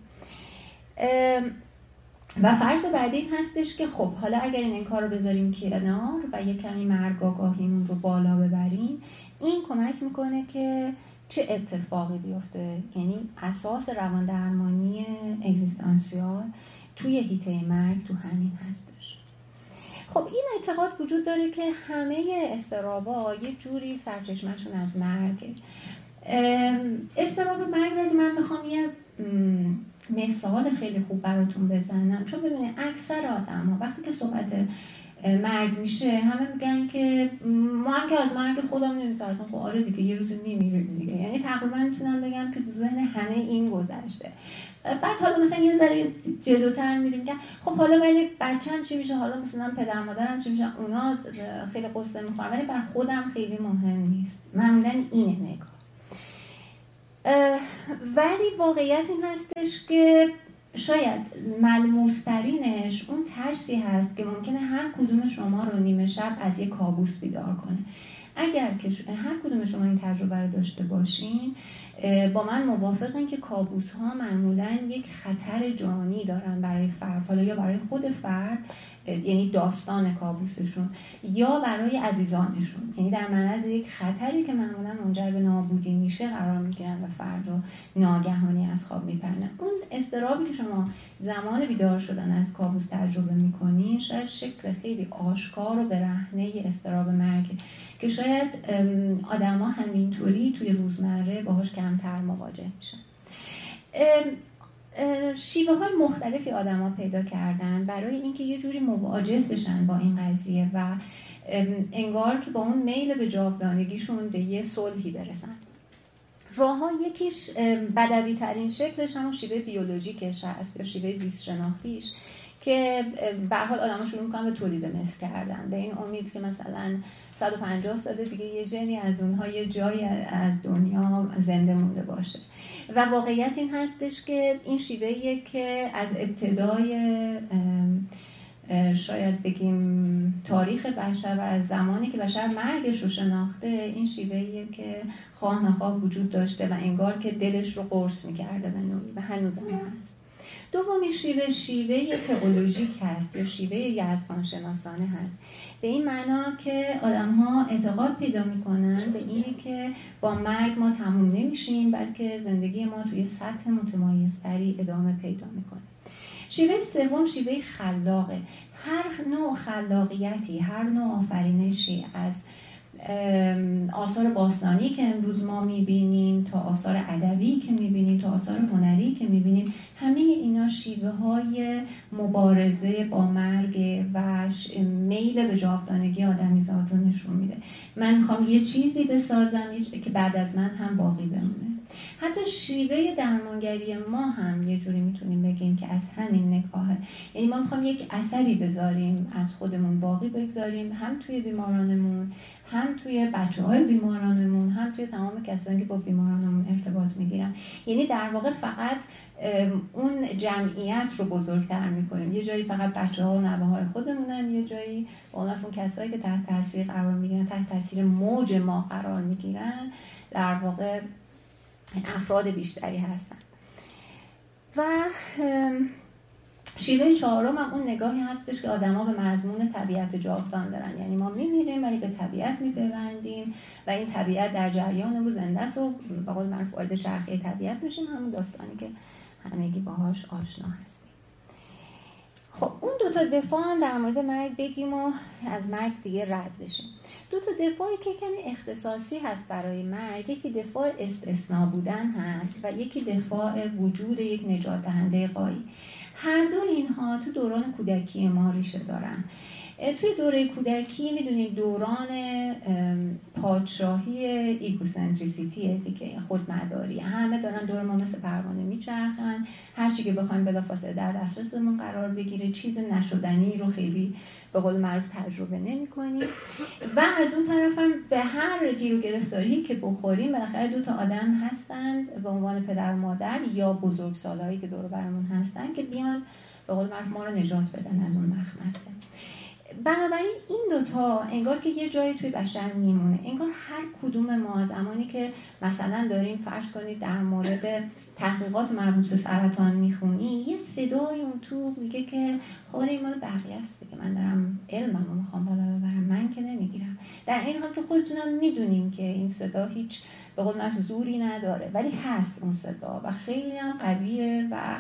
و فرض بعدی این هستش که خب حالا اگر این انکار رو بذاریم کنار و یه کمی مرگ آگاهیمون رو بالا ببریم این کمک می‌کنه که چه اتفاقی بیفته؟ یعنی اساس روان درمانی اگزیستانسیال توی هیته مرگ تو همین هستش. خب این اعتقاد وجود داره که همه استرابا یه جوری سرچشمشون از مرگه استراب مرگ رو من می‌خوام یه مثال خیلی خوب براتون بزنم. چون ببینید اکثر آدم ها وقتی که صحبت مرگ میشه. همه میگن که ما هم که از مرگ خودم نمیترسم. خب آره دیگه یه روز میمیریم دیگه. یعنی تقریبا می‌تونم بگم که ذهن همه این گذشته. بعد حالا مثلا یه ذره جلوتر میریم که خب حالا ولی بچم چی میشه؟ حالا مثلا پدر مادرم چی میشه؟ اونا خیلی قصه می‌خورن. ولی بر خودم خیلی مهم نیست. معمولا اینه نگاه. ولی واقعیت این هستش که شاید ملموسترینش اون ترسی هست که ممکنه هر کدوم شما رو نیمه شب از یک کابوس بیدار کنه. اگر که هر کدوم شما این تجربه رو داشته باشین با من موافقن که کابوس ها معمولا یک خطر جانی دارن برای فرد حالا یا برای خود فرد یعنی داستان کابوسشون یا برای عزیزانشون. یعنی در معرض یک خطری که معمولا منجر به نابودی میشه قرار می‌گیرن و فرد رو ناگهانی از خواب میپرنن اون استرابی که شما زمان بیدار شدن از کابوس تجربه می‌کنین شاید شکل خیلی آشکار و برهنه استراب مرگ. که شاید آدما همینطوری توی روزمره باهاش کمتر مواجه میشن. شیوه های مختلفی آدما پیدا کردن برای اینکه یه جوری مواجه بشن با این قضیه و انگار که با اون میل به جاودانگیشون به یه صلحی برسن. راه ها یکیش بدوی ترین شکلش همون شیوه بیولوژیکش هست یا شیوه زیست شناختیش که به حال آدم شروع می‌کنن به تولید مثل کردن. به این امید که مثلا 150 سال دیگه یه جنی از اونها یه جایی از دنیا زنده مونده باشه. و واقعیت این هستش که این شیوه که از ابتدای شاید بگیم تاریخ بشر و از زمانی که بشر مرگش رو شناخته این شیوهیه که خواه نخواه وجود داشته و انگار که دلش رو قرص می‌کرده به نوعی و هنوز هم هست. دومی شیوه شیوه تئولوژیک هست یا شیوه یزدان شناسانه هست. به این معنا که آدم ها اعتقاد پیدا می‌کنن به اینه که با مرگ ما تموم نمیشیم بلکه زندگی ما توی سطح متمایزتری ادامه پیدا می‌کنه. شیوه سوم شیوه خلاقه. هر نوع خلاقیتی هر نوع آفرینشی از آثار باستانی که امروز ما می‌بینیم تا آثار ادبی که می‌بینیم تا آثار هنری که می‌بینیم همه اینا شیوه های مبارزه با مرگ و میل به جاودانگی آدمیزاد رو نشون میده. من می‌خوام یه چیزی بسازم که بعد از من هم باقی بمونه. حتی شیوه درمانگری ما هم یه جوری می‌تونیم بگیم که از همین نگاهه. یعنی ما می‌خوام یک اثری بذاریم از خودمون باقی بگذاریم هم توی بیمارانمون هم توی بچه های بیمارانمون هم توی تمام کسانی که با بیمارانمون ارتباط می‌گیرن. یعنی در واقع فقط اون جمعیت رو بزرگتر می‌کنیم. یه جایی فقط بچه ها و نوه های خودمونن یه جایی با اون کسایی که تحت تاثیر قرار می‌گیرن تحت تاثیر موج ما قرار می‌گیرن در واقع افراد بیشتری هستن. و شیوه چهارم هم اون نگاهی هستش که آدما به مضمون طبیعت جاودان دارن. یعنی ما میمیریم ولی به طبیعت میپیوندیم و این طبیعت در جریان او زنده است و به قول معروف وارد چرخه طبیعت میشیم. همون داستانی که همگی باهاش آشنا هستیم. خب اون دو تا دفاع هم در مورد مرگ بگیم و از مرگ دیگه رد بشیم. دو تا دفاعی که کمی اختصاصی هست برای مرگ. یکی دفاع استثناء بودن هست و یکی دفاع وجود یک نجات دهنده قایی. هر دو اینها تو دوران کودکی ما ریشه دارن. توی دوره کودکی می‌دونید دوران پادشاهی egocentricity دیگه خودمداری. همه دارن دور ما مثل پروانه میچرخن. هرچی که بخوایم بلافاصله در دسترسمون قرار بگیره. چیز نشدنی رو خیلی به قول معروف تجربه نمی و از اون طرف هم به هر گیر و گرفتاری که بخوریم بالاخره دو تا آدم هستند به عنوان پدر و مادر یا بزرگ سالهایی که دور برمون هستن که بیان به قول معروف ما رو نجات بدن از اون مخمسه. بنابراین این دوتا انگار که یه جایی توی بشر میمونه. انگار هر کدوم ما زمانی که مثلا داریم فرض کنید در مورد تحقیقات مربوط به سرطان می‌خونی یه صدای اون تو میگه که حال این مال بقیه است که من دارم علمم رو می‌خوام بالا ببرم من که نمی‌گیرم. در این حال که خودتونم می‌دونین که این صدا هیچ به قول زوری نداره ولی هست اون صدا و خیلی هم قویه و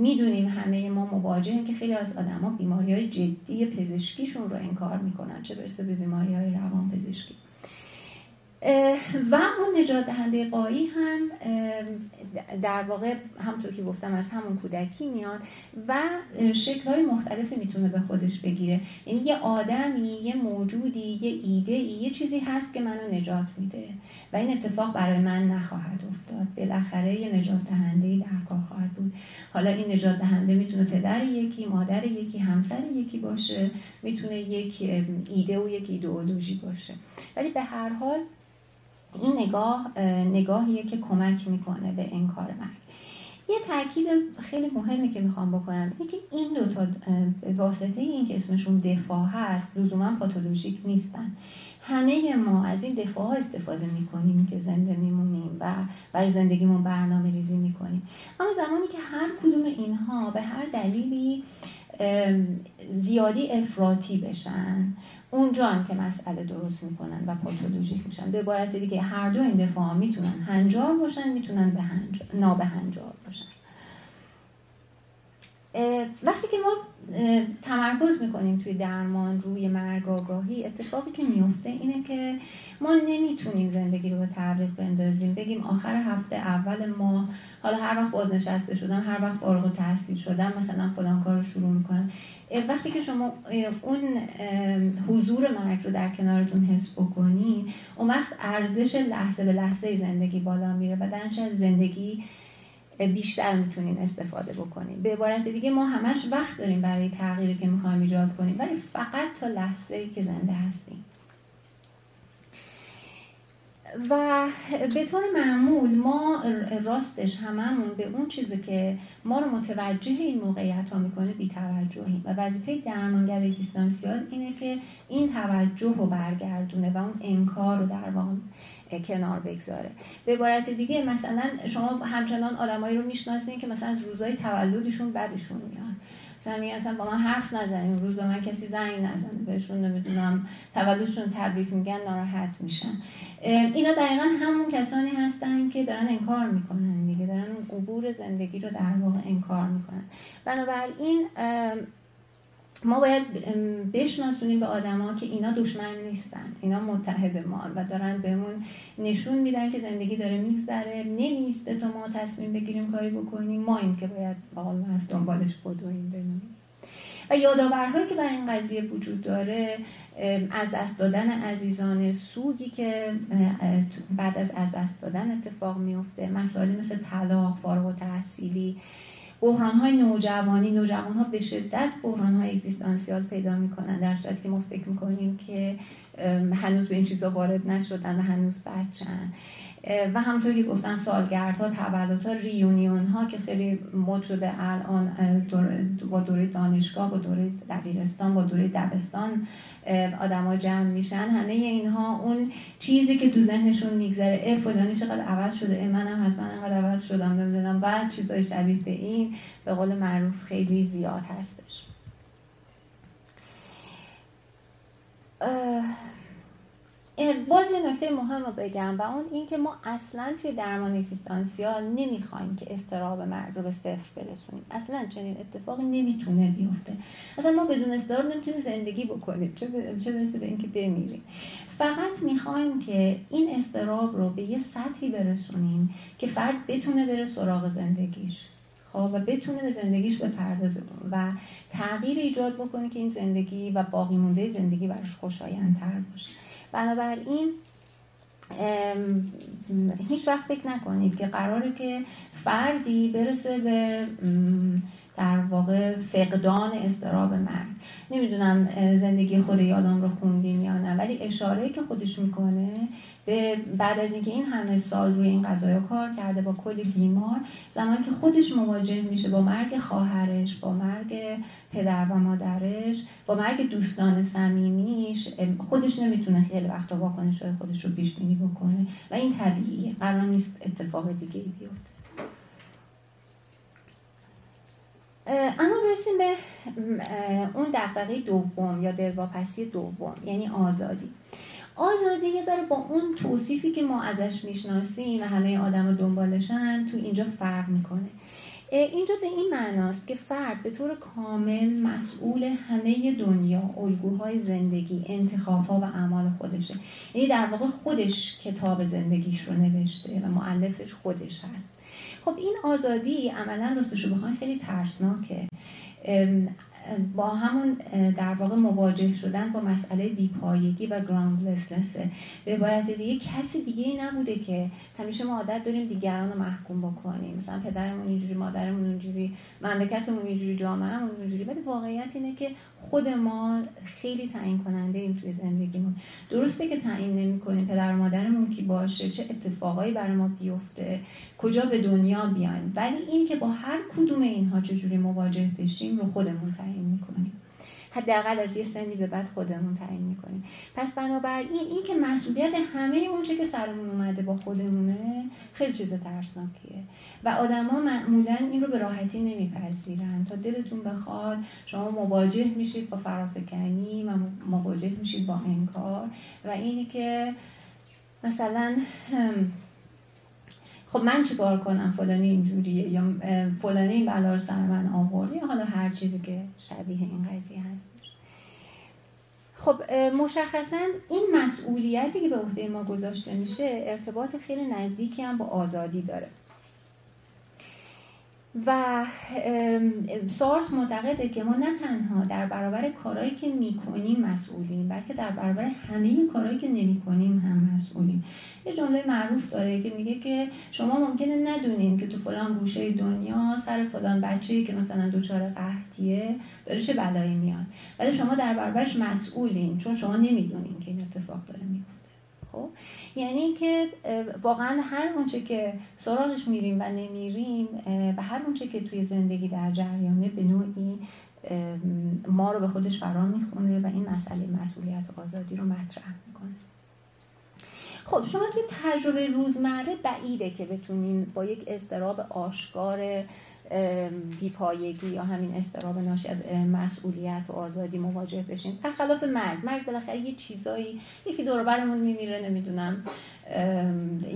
می‌دونیم همه ما مواجهیم که خیلی از آدما بیماری های جدی پزشکیشون رو انکار می‌کنن چه برسه به بیماری های روان پزشکی. و اون نجات دهنده قایی هم در واقع همطور که گفتم از همون کودکی میاد و های مختلفی می‌تونه به خودش بگیره. یعنی یه آدمی یه موجودی یه ایده یه چیزی هست که منو نجات میده. و این اتفاق برای من نخواهد افتاد. بالاخره یه نجات دهنده در کار خواهد بود. حالا این نجات دهنده می‌تونه پدر یکی مادر یکی همسر یکی باشه می‌تونه یک ایده و یک ایدئولوژی باشه. ولی به هر حال این نگاه نگاهیه که کمک می‌کنه به انکار مرگ. یه تاکید خیلی مهمی که می‌خوام بکنم اینه که این دوتا واسطه این که اسمشون دفاع هست لزوما پاتولوژیک نیستن. همه ما از این دفاع ها استفاده می‌کنیم که زنده میمونیم و برای زندگیمون برنامه ریزی می‌کنیم. اما زمانی که هر کدوم اینها به هر دلیلی زیادی افراطی بشن اونجا هم که مسئله درست می‌کنن و پاتولوژیک میشن. به عبارت دیگه هر دو این دفاع می‌تونن هنجار باشن می‌تونن به هنجار، نابهنجار باشن. وقتی که ما تمرکز می‌کنیم توی درمان روی مرگ آگاهی. اتفاقی که میفته اینه که ما نمی‌تونیم زندگی رو به تعویق بندازیم. بگیم آخر هفته اول ما حالا هر وقت بازنشسته شدم هر وقت فارغ تحصیل شدم مثلا فلان کار رو شروع می‌کنم. وقتی که شما اون حضور مرگ رو در کنارتون حس بکنی اون وقت ارزش لحظه به لحظه زندگی بالا میره و درنش از زندگی بیشتر می‌تونین استفاده بکنین. به عبارت دیگه ما همش وقت داریم برای تغییری که می‌خوایم ایجاد کنیم ولی فقط تا لحظه ای که زنده هستیم. و به طور معمول ما راستش هممون به اون چیزی که ما رو متوجه این موقعیت ها می‌کنه بی توجهیم و وظیفه درمانگر اگزیستانسیال اینه که این توجه رو برگردونه و اون انکار رو در کنار بگذاره. به عبارت دیگه مثلا شما همچنان آدمایی رو می‌شناسین که مثلا از روزهای تولدشون بعدشون میان. مثلا میگن اصلا با من حرف نزنین روز به من کسی زنگ نزنه بهشون نمی‌دونم تولدشون تبریک میگن ناراحت میشن. اینا دقیقا همون کسانی هستن که دارن انکار می‌کنن دیگه دارن اون عبور زندگی رو در واقع انکار می‌کنن. بنابراین ما باید بشناسونیم به آدما که اینا دشمن نیستن. اینا متحد ما و دارن بهمون نشون میدن که زندگی داره میگذره. نمیسته تا ما تصمیم بگیریم کاری بکنیم. ما این که باید با دنبالش بدویم بمونیم. و یادآورهایی که در این قضیه وجود داره از دست دادن عزیزان سوگی که بعد از از دست دادن اتفاق میفته مسائلی مثل طلاق فارغ و تحصیلی بحران های نوجوانی نوجوان ها به شدت بحران های اگزیستانسیال پیدا می‌کنن در صورتی که ما فکر می‌کنیم که هنوز به این چیزا وارد نشدن و هنوز بچن. و همونطور که گفتم سالگردها تولدها ریونیون ها که خیلی مد شده الان با دوره دانشگاه با دوره دبیرستان با دوره دبستان آدما جمع میشن. همه اینها اون چیزی که تو ذهنشون میگذره اه فلانی چقدر عوض شده اه منم حتما انقدر عوض شدم نمی‌دونم و چیزای شبیه به این به قول معروف خیلی زیاد هستش. باز یه نکته مهم رو بگم و اون این که ما اصلا توی درمان اکسیستانسیال نمی‌خوایم که استراب مرگ رو به صفر برسونیم. اصلا چنین اتفاقی نمی‌تونه بیفته. اصلا ما بدون استراب نمی‌تونیم زندگی بکنیم. چه برسه به اینکه بمیریم. فقط می‌خوایم که این استراب رو به یه سطحی برسونیم که فرد بتونه بره سراغ زندگیش. خب و بتونه به زندگیش بپردازه و تغییر ایجاد بکنه که این زندگی و باقی مونده زندگی براش خوشایندتر باشه. بنابراین هیچ وقت فکر نکنید که قراره که فردی برسه به در واقع فقدان استراب مرگ. نمی‌دونم زندگی خود یادم رو خوندین یا نه ولی اشاره که خودش می‌کنه به بعد از اینکه این همه سال روی این قضايا کار کرده با کلی بیمار زمانی که خودش مواجه میشه با مرگ خواهرش با مرگ پدر و مادرش با مرگ دوستان صمیمیش خودش نمی‌تونه خیلی وقتا واکنش خودش رو پیش بینی بکنه و این طبیعیه. قرار نیست اتفاق دیگه ای بیفته اما برسیم به اون دقیقه دوم یا دلواپسی دوم یعنی آزادی. آزادی یه ذره با اون توصیفی که ما ازش می‌شناسیم و همه آدم دنبالشن تو اینجا فرق می‌کنه. اینجا به این معناست که فرد به طور کامل مسئول همه دنیا الگوهای زندگی انتخابها و اعمال خودشه. یعنی در واقع خودش کتاب زندگیش رو نوشته و معلفش خودش هست. خب این آزادی عملا راستش رو بخواین خیلی ترسناکه. با همون در واقع مواجه شدن با مسئله بیپایگی و گراندلسنسه به عبارت دیگه کسی دیگه ای نبوده که همیشه ما عادت داریم دیگران رو محکوم بکنیم. مثلا پدرمون اینجوری مادرمون اونجوری مملکتمون اینجوری جامعهمون اینجوری. ولی واقعیت اینه که خود ما خیلی تعیین کننده ایم توی زندگیمون. درسته که تعیین نمی کنیم پدر و مادرمون کی باشه چه اتفاقایی برای ما بیفته کجا به دنیا بیایم ولی این که با هر کدوم اینها چجوری مواجه بشیم رو خودمون تعیین می‌کنیم. حداقل از یه سنی به بعد خودمون تعیین می‌کنیم. پس بنابراین این که مسئولیت همه اونچه که سرمون اومده با خودمونه خیلی چیز ترسناکیه. و آدما معمولا این رو به راحتی نمیپذیرن. تا دلتون بخواد شما مواجه میشید با فرافکنی و مواجه میشید با انکار. و اینی که مثلا خب من چیکار کنم؟ فلانی اینجوریه یا فلانی این بلا رو سر من آورد یا حالا هر چیزی که شبیه این قضیه هستش خب مشخصا این مسئولیتی که به عهده ما گذاشته میشه ارتباط خیلی نزدیکی هم با آزادی داره. و سارت معتقده که ما نه تنها در برابر کارهایی که می‌کنیم مسئولیم بلکه در برابر همه کارهایی که نمی‌کنیم هم مسئولیم. یه جمله معروف داره که میگه که شما ممکنه ندونین که تو فلان گوشه دنیا سر فلان بچه‌ای که مثلا دچار قحطیه داره چه بلایی میاد. ولی شما در برابرش مسئولین چون شما نمی‌دونین که این اتفاق داره میفته خب؟ یعنی اینکه واقعا هر اونچه که سراغش میریم و نمیریم و هر اونچه که توی زندگی در جریانه به نوعی ما رو به خودش فرا می‌خونه و این مسئله مسئولیت و آزادی رو مطرح می‌کنه. خب شما توی تجربه روزمره بعیده که بتونین با یک استراب آشکار بیپایگی یا همین استراب ناشی از مسئولیت و آزادی مواجه بشین برخلاف مرگ. مرگ بالاخره یه چیزایی یکی دور برمون میمیره نمی‌دونم.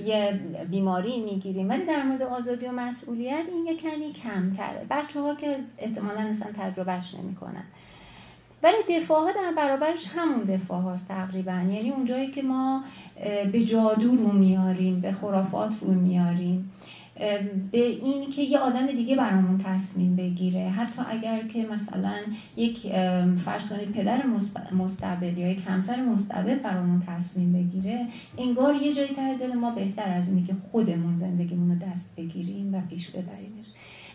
یه بیماری می‌گیریم. ولی در مورد آزادی و مسئولیت این یه کمی کمتره. بچه ها که احتمالا اصلا تجربهش نمی‌کنن. ولی دفاع ها در برابرش همون دفاع هاست تقریبا. یعنی اونجایی که ما به جادو رو میاریم به خرافات رو میاریم. به این که یه آدم دیگه برامون تصمیم بگیره. حتی اگر که مثلا یک فرض پدر مستبد یا یک همسر مستبد برامون تصمیم بگیره انگار یه جایی ته دل ما بهتر از اینه که خودمون زندگیمون رو دست بگیریم و پیش ببریمش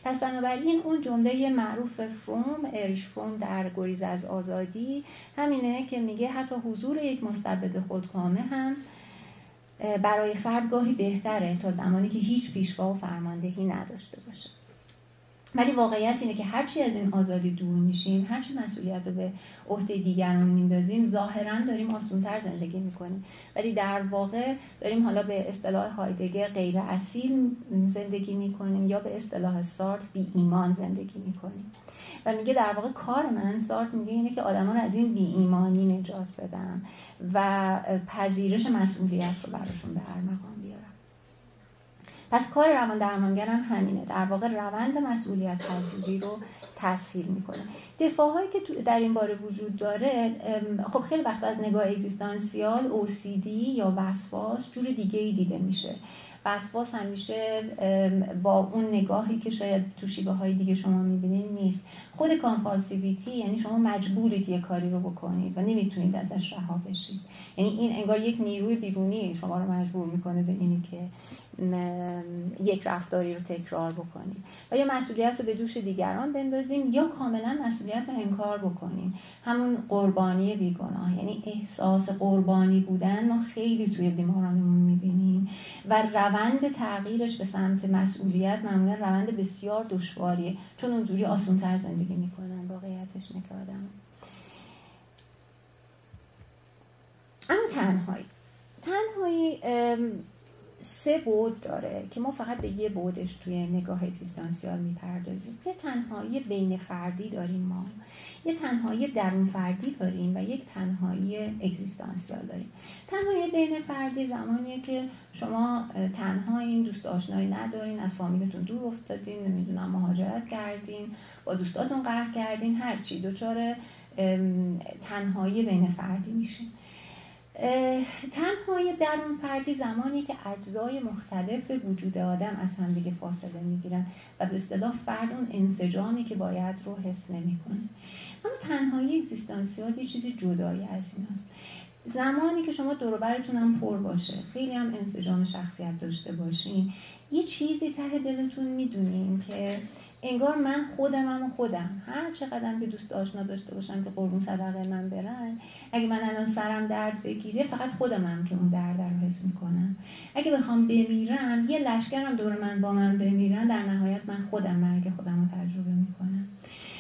پس بنابراین اون جمله معروف فروم اریش فروم در گریز از آزادی همینه که میگه حتی حضور یک مستبد خودکامه هم برای فرد گاهی بهتره تا زمانی که هیچ پیشوا و فرماندهی نداشته باشه. ولی واقعیت اینه که هرچی از این آزادی دور میشیم هرچی مسئولیت رو به عهده دیگران میندازیم ظاهرا داریم آسونتر زندگی می‌کنیم. ولی در واقع داریم حالا به اصطلاح هایدگر غیر اصیل زندگی می‌کنیم یا به اصطلاح سارت بی ایمان زندگی می‌کنیم. و میگه در واقع کار من سارت میگه اینه که آدما رو از این بی ایمانی نجات بدم. و پذیرش مسئولیت رو براشون به هر مقام بیارم. پس کار روان درمانگر هم همینه. در واقع روند مسئولیت پذیری رو تسهیل می‌کنه. دفاع هایی که در این باره وجود داره خب خیلی وقت از نگاه اگزیستانسیال OCD یا وسواس جور دیگه ای دیده میشه. وسواس همیشه با اون نگاهی که شاید تو شیبه های دیگه شما می‌بینید نیست. خود کامپالسیویتی یعنی شما مجبورید یه کاری رو بکنید و نمی‌تونید ازش رها بشید. یعنی این انگار یک نیروی بیرونی شما رو مجبور می‌کنه به اینی که یک رفتاری رو تکرار بکنیم. و یا مسئولیت رو به دوش دیگران بندازیم یا کاملا مسئولیت رو انکار بکنیم. همون قربانی بیگناه یعنی احساس قربانی بودن ما خیلی توی بیمارانمون می‌بینیم. و روند تغییرش به سمت مسئولیت معمولا روند بسیار دشواریه چون اونجوری آسونتر زندگی می‌کنن. واقعیتش نکه آدم. اما تنهایی. تنهایی سه بود داره که ما فقط به یه بودش توی نگاه اگزیستانسیال می‌پردازیم. یه تنهایی بین فردی داریم ما. یه تنهایی درون فردی داریم و یک تنهایی اگزیستانسیال داریم. تنهایی بین فردی زمانیه که شما تنها این دوست آشنایی ندارین از فامیلتون دور افتادین نمی‌دونم مهاجرت کردین با دوستاتون قهر کردین هرچی دچار تنهایی بین فردی میشین تنهایی درون فردی زمانی که اجزای مختلف وجود آدم از همدیگه فاصله می‌گیرن و به اصطلاح فرد اون انسجامی که باید رو حس نمی‌کنه. اما تنهایی اگزیستانسیال یه چیزی جدایی از ایناست. زمانی که شما دوروبرتون هم پر باشه خیلی هم انسجام شخصیت داشته باشین یه چیزی ته دلتون می‌دونین که انگار من خودمم خودم. هر چقدر که دوست آشنا داشته باشم که قربون صدقه من برن اگه من الان سرم درد بگیره فقط خودمم که اون درد رو حس می‌کنم. اگه بخوام بمیرم یه لشکرم دور من با من بمیرن در نهایت من خودم مرگ خودم رو تجربه می‌کنم.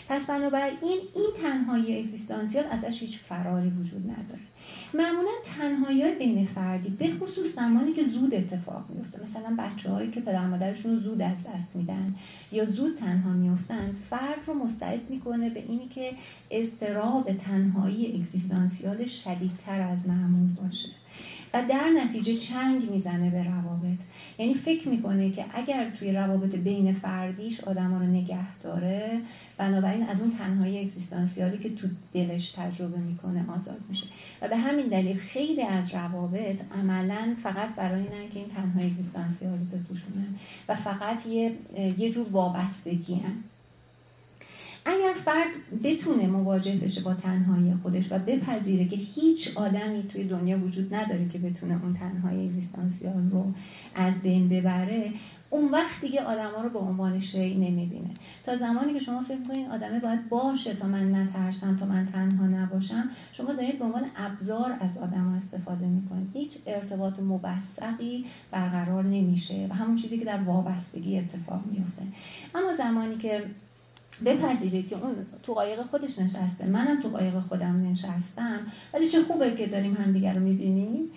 پس بنابراین این تنهایی اگزیستانسیال ازش هیچ فراری وجود نداره. معمولا تنهایی های بین فردی به خصوص زمانی که زود اتفاق میفته مثلا بچه هایی که پدر مادرشون زود از دست میدن یا زود تنها میفتن فرد رو مستعد می‌کنه به اینی که استراب تنهایی اگزیستانسیال شدیدتر از معمول باشه. و در نتیجه چنگ می‌زنه به روابط یعنی فکر می‌کنه که اگر توی روابط بین فردیش آدم رو نگه داره بنابراین از اون تنهایی اگزیستانسیالی که تو دلش تجربه می‌کنه آزاد میشه و به همین دلیل خیلی از روابط عملا فقط برای اینن که این تنهایی اگزیستانسیالی بپوشونن و فقط یه, یه جور وابستگی هم. اگر فرد بتونه مواجه بشه با تنهایی خودش و بپذیره که هیچ آدمی توی دنیا وجود نداره که بتونه اون تنهایی اگزیستانسیال رو از بین ببره اون وقت دیگه آدما رو به عنوان شی نمی‌بینه. تا زمانی که شما فکر کنید آدمه باید باشه تا من نترسم تا من تنها نباشم شما دارید به عنوان ابزار از آدم استفاده می‌کنید. هیچ ارتباط مبسقی برقرار نمیشه و همون چیزی که در وابستگی اتفاق میفته اما زمانی که بپذیرید که اون تو قایق خودش نشسته. منم تو قایق خودم نشستم. ولی چه خوبه که داریم همدیگر رو می‌بینیم.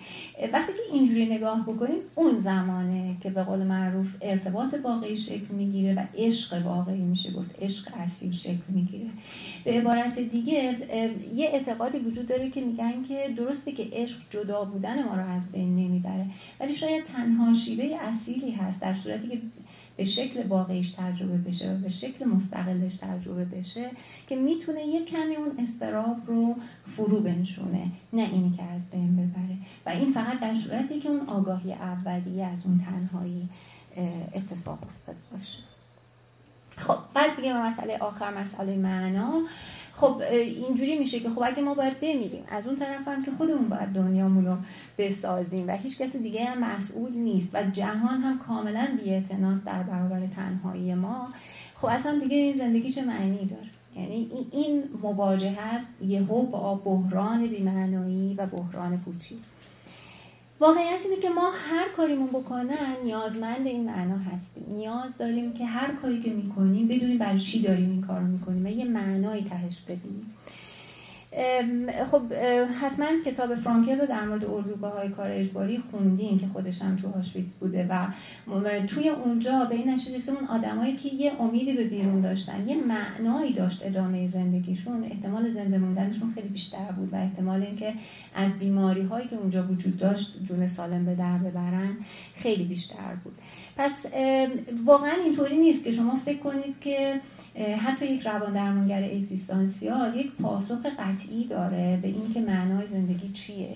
وقتی که اینجوری نگاه بکنیم اون زمانه که به قول معروف ارتباط واقعی شکل می‌گیره و عشق واقعی میشه گفت. عشق اصیل شکل می‌گیره. به عبارت دیگه یه اعتقادی وجود داره که میگن که درسته که عشق جدا بودن ما رو از بین نمی‌بره. ولی شاید تنها شیوه اصیلی هست. در صورتی که به شکل واقعیش تجربه بشه و به شکل مستقلش تجربه بشه که می‌تونه یک کمی اون استراب رو فرو بنشونه نه اینی که از بین ببره. و این فقط در صورتی که اون آگاهی اولیه از اون تنهایی اتفاق افتاد باشه. خب بعد دیگه مسئله آخر مسئله معنا. خب اینجوری میشه که خب اگه ما باید بمیریم از اون طرف هم که خودمون باید دنیامون رو بسازیم و هیچ کسی دیگه هم مسئول نیست و جهان هم کاملا بیاعتناس در برابر تنهایی ما خب اصلا دیگه این زندگی چه معنی داره؟ یعنی این مواجهه است یهو با بحران بیمعنایی و بحران پوچی. واقعیت اینه که ما هر کاریمون بکنن نیازمند این معنا هستیم. نیاز داریم که هر کاری که می‌کنیم بدونیم برای چی داریم این کار رو می‌کنیم و یه معنایی تهش ببینیم خب حتما کتاب فرانکل رو در مورد اردوگاه های کار اجباری خوندین که خودش هم تو آشویتز بوده و توی اونجا به این نتیجه اون آدمایی که یه امیدی به بیرون داشتن یه معنایی داشت ادامه زندگیشون احتمال زنده موندنشون خیلی بیشتر بود و احتمال اینکه از بیماری هایی که اونجا وجود داشت جون سالم به در ببرن خیلی بیشتر بود. پس واقعا اینطوری نیست که شما فکر کنید که حتی یک روان درمانگر اگزیستانسیال یک پاسخ قطعی داره به اینکه معنای زندگی چیه.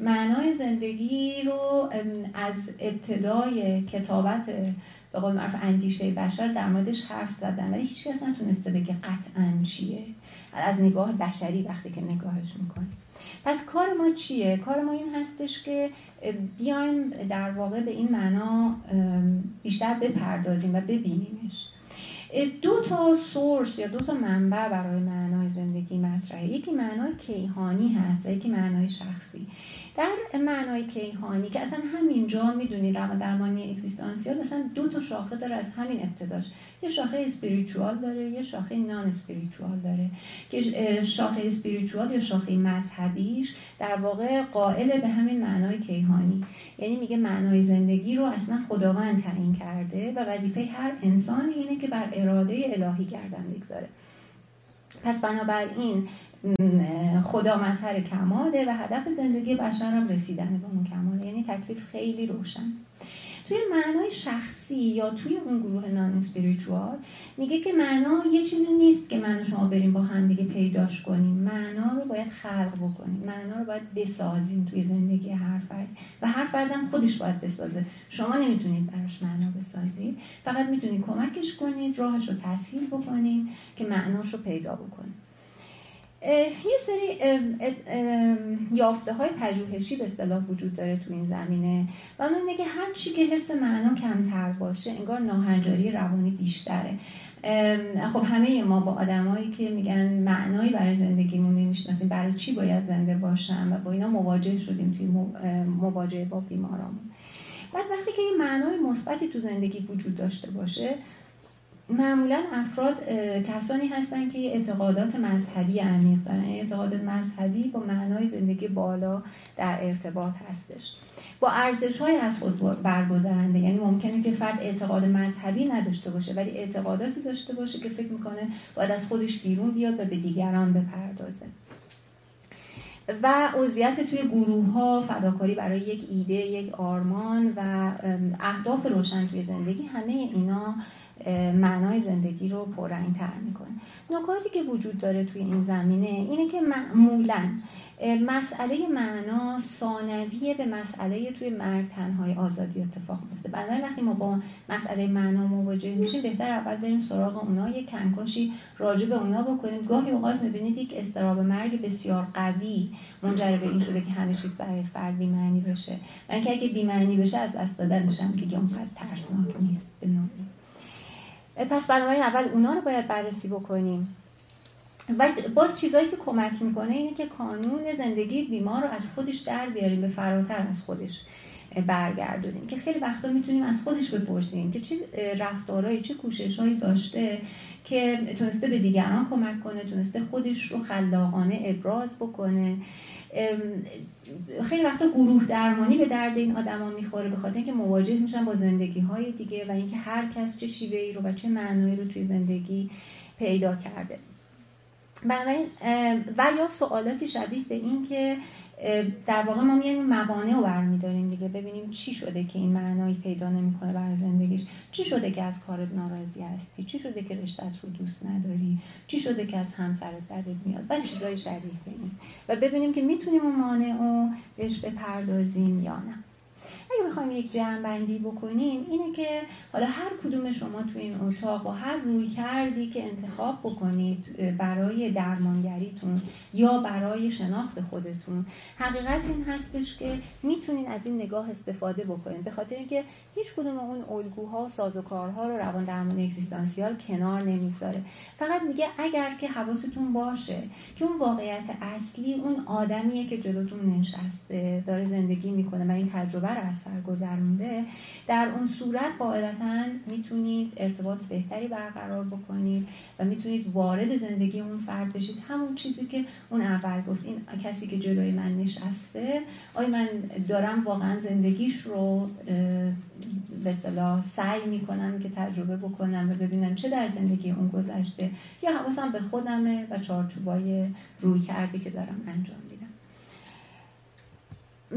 معنای زندگی رو از ابتدای کتابت به قول معروف اندیشه بشر در موردش حرف زدن. ولی هیچ کس نتونسته بگه قطعا چیه. از نگاه بشری وقتی که نگاهش می‌کنیم پس کار ما چیه؟ کار ما این هستش که بیایم در واقع به این معنا بیشتر بپردازیم و ببینیمش. دو تا سورس یا دو تا منبع برای معنای زندگی مطرحه. یکی معنای کیهانی هست یکی معنای شخصی. در معنای کیهانی که اصلا همینجا می‌دونی روان درمانی اگزیستانسیال اصلا دو تا شاخه داره از همین ابتداش. یه شاخه اسپریچوال داره یه شاخه نان اسپریچوال داره. که شاخه اسپریچوال یا شاخه مذهبیش در واقع قائل به همین معنای کیهانی یعنی میگه معنای زندگی رو اصلا خداوند تعیین کرده و وظیفه هر انسانی اینه که بر اراده الهی گردن بگذاره. پس بنابراین خدا مظهر کماله و هدف زندگی بشر هم رسیدن به اون کماله. یعنی تکلیف خیلی روشن. توی معنای شخصی یا توی اون گروه نان اسپریچوال میگه که معنا یه چیزی نیست که من شما بریم با هم دیگه پیداش کنیم. معنا رو باید خلق بکنیم. معنا رو باید بسازیم توی زندگی هر فرد. و هر فردم خودش باید بسازه. شما نمی‌تونید براش معنا بسازید فقط می‌تونید کمکش کنید راهش رو تسهیل بکنید که معناش رو پیدا بکنید. یه سری یافته های پژوهشی به اصطلاح وجود داره تو این زمینه. و اون اینه که هر چی که حس معنا کمتر باشه انگار ناهنجاری روانی بیشتره. خب همه ما با آدمایی که میگن معنایی برای زندگیمون نمی‌شناسیم برای چی باید زنده باشم و با اینا مواجه شدیم توی مواجهه با بیمارامون. بعد وقتی که یه معنای مثبتی تو زندگی وجود داشته باشه معمولا افراد کسانی هستند که اعتقادات مذهبی عمیق دارن. اعتقادات مذهبی با معنای زندگی بالا در ارتباط هستش. با ارزش های از خود برگذرنده یعنی ممکنه که فرد اعتقاد مذهبی نداشته باشه ولی اعتقاداتی داشته باشه که فکر می‌کنه باید از خودش بیرون بیاد و به دیگران بپردازه. و عضویت توی گروه ها فداکاری برای یک ایده یک آرمان و اهداف روشن توی زندگی همه اینا معنای زندگی رو پررنگ تر می‌کنه. نکاتی که وجود داره توی این زمینه اینه که معمولا مسئله معنا ثانویه به مسئله توی مرد تنهای آزادی اتفاق میفته بنابراین وقتی ما با مسئله معنا مواجه میشیم بهتر اول بریم سراغ اونا یک کنکاشی راجع به اونا بکنیم. گاهی اوقات می‌بینید یک استراب مرگ بسیار قوی منجر به این شده که همه چیز برای فرد بیمعنی بشه. و اینکه اگه بیمعنی بشه از دست دادنش هم که اونقدر ترسناک نیست به پس بنابراین اول اونا رو باید بررسی بکنیم. و باز چیزایی که کمک می‌کنه اینه که کانون زندگی بیمار رو از خودش در بیاریم به فراتر از خودش برگردونیم. که خیلی وقتا می‌تونیم از خودش بپرسیم که چه رفتارهایی چه کوششهایی داشته که تونسته به دیگران کمک کنه تونسته خودش رو خلاقانه ابراز بکنه. خیلی وقتا گروه درمانی به درد این آدما می‌خوره به خاطر اینکه مواجه میشن با زندگی های دیگه و اینکه هر کس چه شیوه ای رو و چه معنایی رو توی زندگی پیدا کرده. بنابراین و یا سوالاتی شبیه به این که در واقع ما میایم موانع رو برمیداریم دیگه. ببینیم چی شده که این معنایی پیدا نمی‌کنه برای زندگیش. چی شده که از کارت ناراضی هستی؟ چی شده که رشتت رو دوست نداری؟ چی شده که از همسرت بدت میاد؟ و چیزای شبیه این. و ببینیم که می‌تونیم اون مانع رو بهش بپردازیم یا نه. اگه بخوایم یک بندی بکنیم اینه که حالا هر کدوم شما تو این اتاق با هر روی کردی که انتخاب بکنید برای درمانگریتون یا برای شناخت خودتون. حقیقت این هستش که می‌تونین از این نگاه استفاده بکنید به خاطر اینکه هیچ کدوم اون الگوها و سازوکارها رو روان درمان اگزیستانسیال کنار نمی‌ذاره. فقط میگه اگر که حواستون باشه که اون واقعیت اصلی اون آدمیه که جلوتون نشسته داره زندگی می‌کنه و این تجربه رو از سر گذرونده در اون صورت قاعدتا می‌تونید ارتباط بهتری برقرار بکنید و می‌تونید وارد زندگی اون فرد بشید. همون چیزی که اون اول گفت این کسی که جلوی من نشسته آیا من دارم واقعا زندگیش رو به اصطلاح سعی می‌کنم که تجربه بکنم و ببینم چه در زندگی اون گذشته یا حواسم به خودمه و چارچوبای روی کردی که دارم انجام میدم.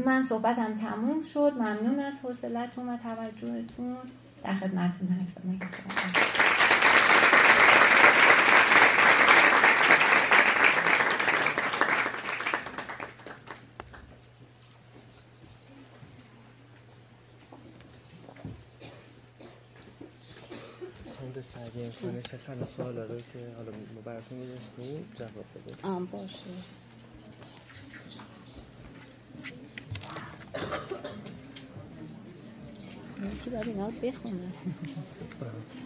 من صحبتم تموم شد. ممنون از حوصلتون و توجهتون. در خدمتتون هستم. اگه امکانش حالا سوال داره که حالا ما براتون گذاشتیم. جواب بده. آم باشه. یکی باید اینا رو بخونه.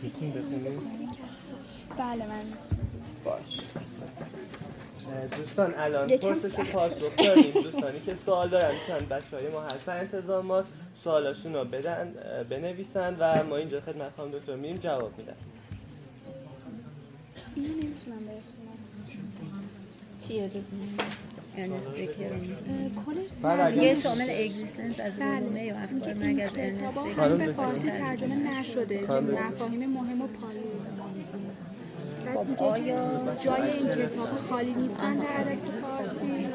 می‌تونی بخونیم؟ بله من. باش دوستان الان پرسش پاسخ داریم. دوستانی که سوال دارن می‌تونن بچه های ما هستن؟ انتظامات سوالاشون رو بدن بنویسن و ما اینجا خدمت خانم دکتر میم جواب میدن. اینو نمی‌تونم چیه؟ بگونم ارنست بله یه شامل اگزیستنس از علومه یا افکار مرگ از ارنست هم به فارسی ترجمه نشده که مفاهیم مهم و پالی خب آیا جای این کتاب خالی نیستن در عدد فارسی؟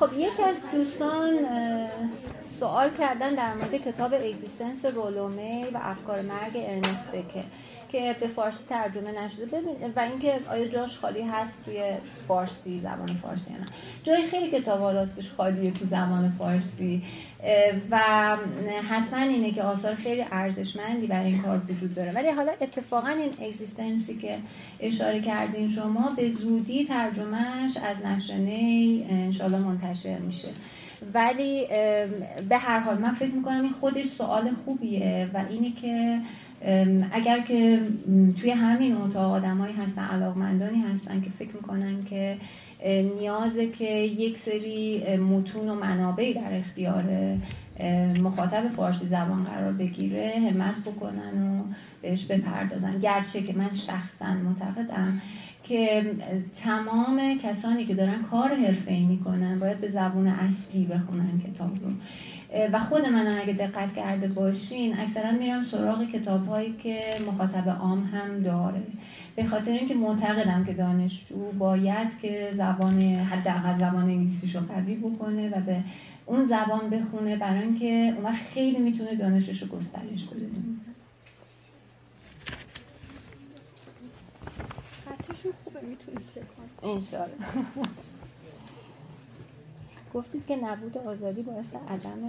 خب یکی از دوستان سوال کردن در مورد کتاب Existence رولو می و انکار مرگ ارنست بکر که به فارسی ترجمه نشده. ببین و اینکه آیا جاش خالی هست توی فارسی زبان فارسی نه. جای خیلی کتاب ها راستش خالیه تو زبان فارسی. و حتما اینه که آثار خیلی ارزشمندی برای این کار وجود داره. ولی حالا اتفاقا این Existence ی که اشاره کردین شما به زودی ترجمهش از نشر نی انشالله منتشر میشه. ولی به هر حال من فکر می‌کنم این خودش سوال خوبیه و اینی که اگر که توی همین اتاق آدمایی هستن علاقمندانی هستن که فکر می‌کنن که نیازه که یک سری متون و منابعی در اختیار مخاطب فارسی زبان قرار بگیره همت بکنن و بهش بپردازن. گرچه که من شخصا معتقدم که تمام کسانی که دارن کار حرفه‌ای می‌کنن باید به زبون اصلی بخونن کتاب رو. و خود من اگه دقت کرده باشین اکثرا میرم سراغ کتاب هایی که مخاطب عام هم داره. به خاطر اینکه معتقدم که دانشجو باید که زبان حداقل زبان انگلیسیشو قوی بکنه و به اون زبان بخونه برای اینکه اون خیلی می‌تونه دانشش رو گسترش بده. خوبه می‌تونید انشالله گفتید که نبود آزادی باعث عدم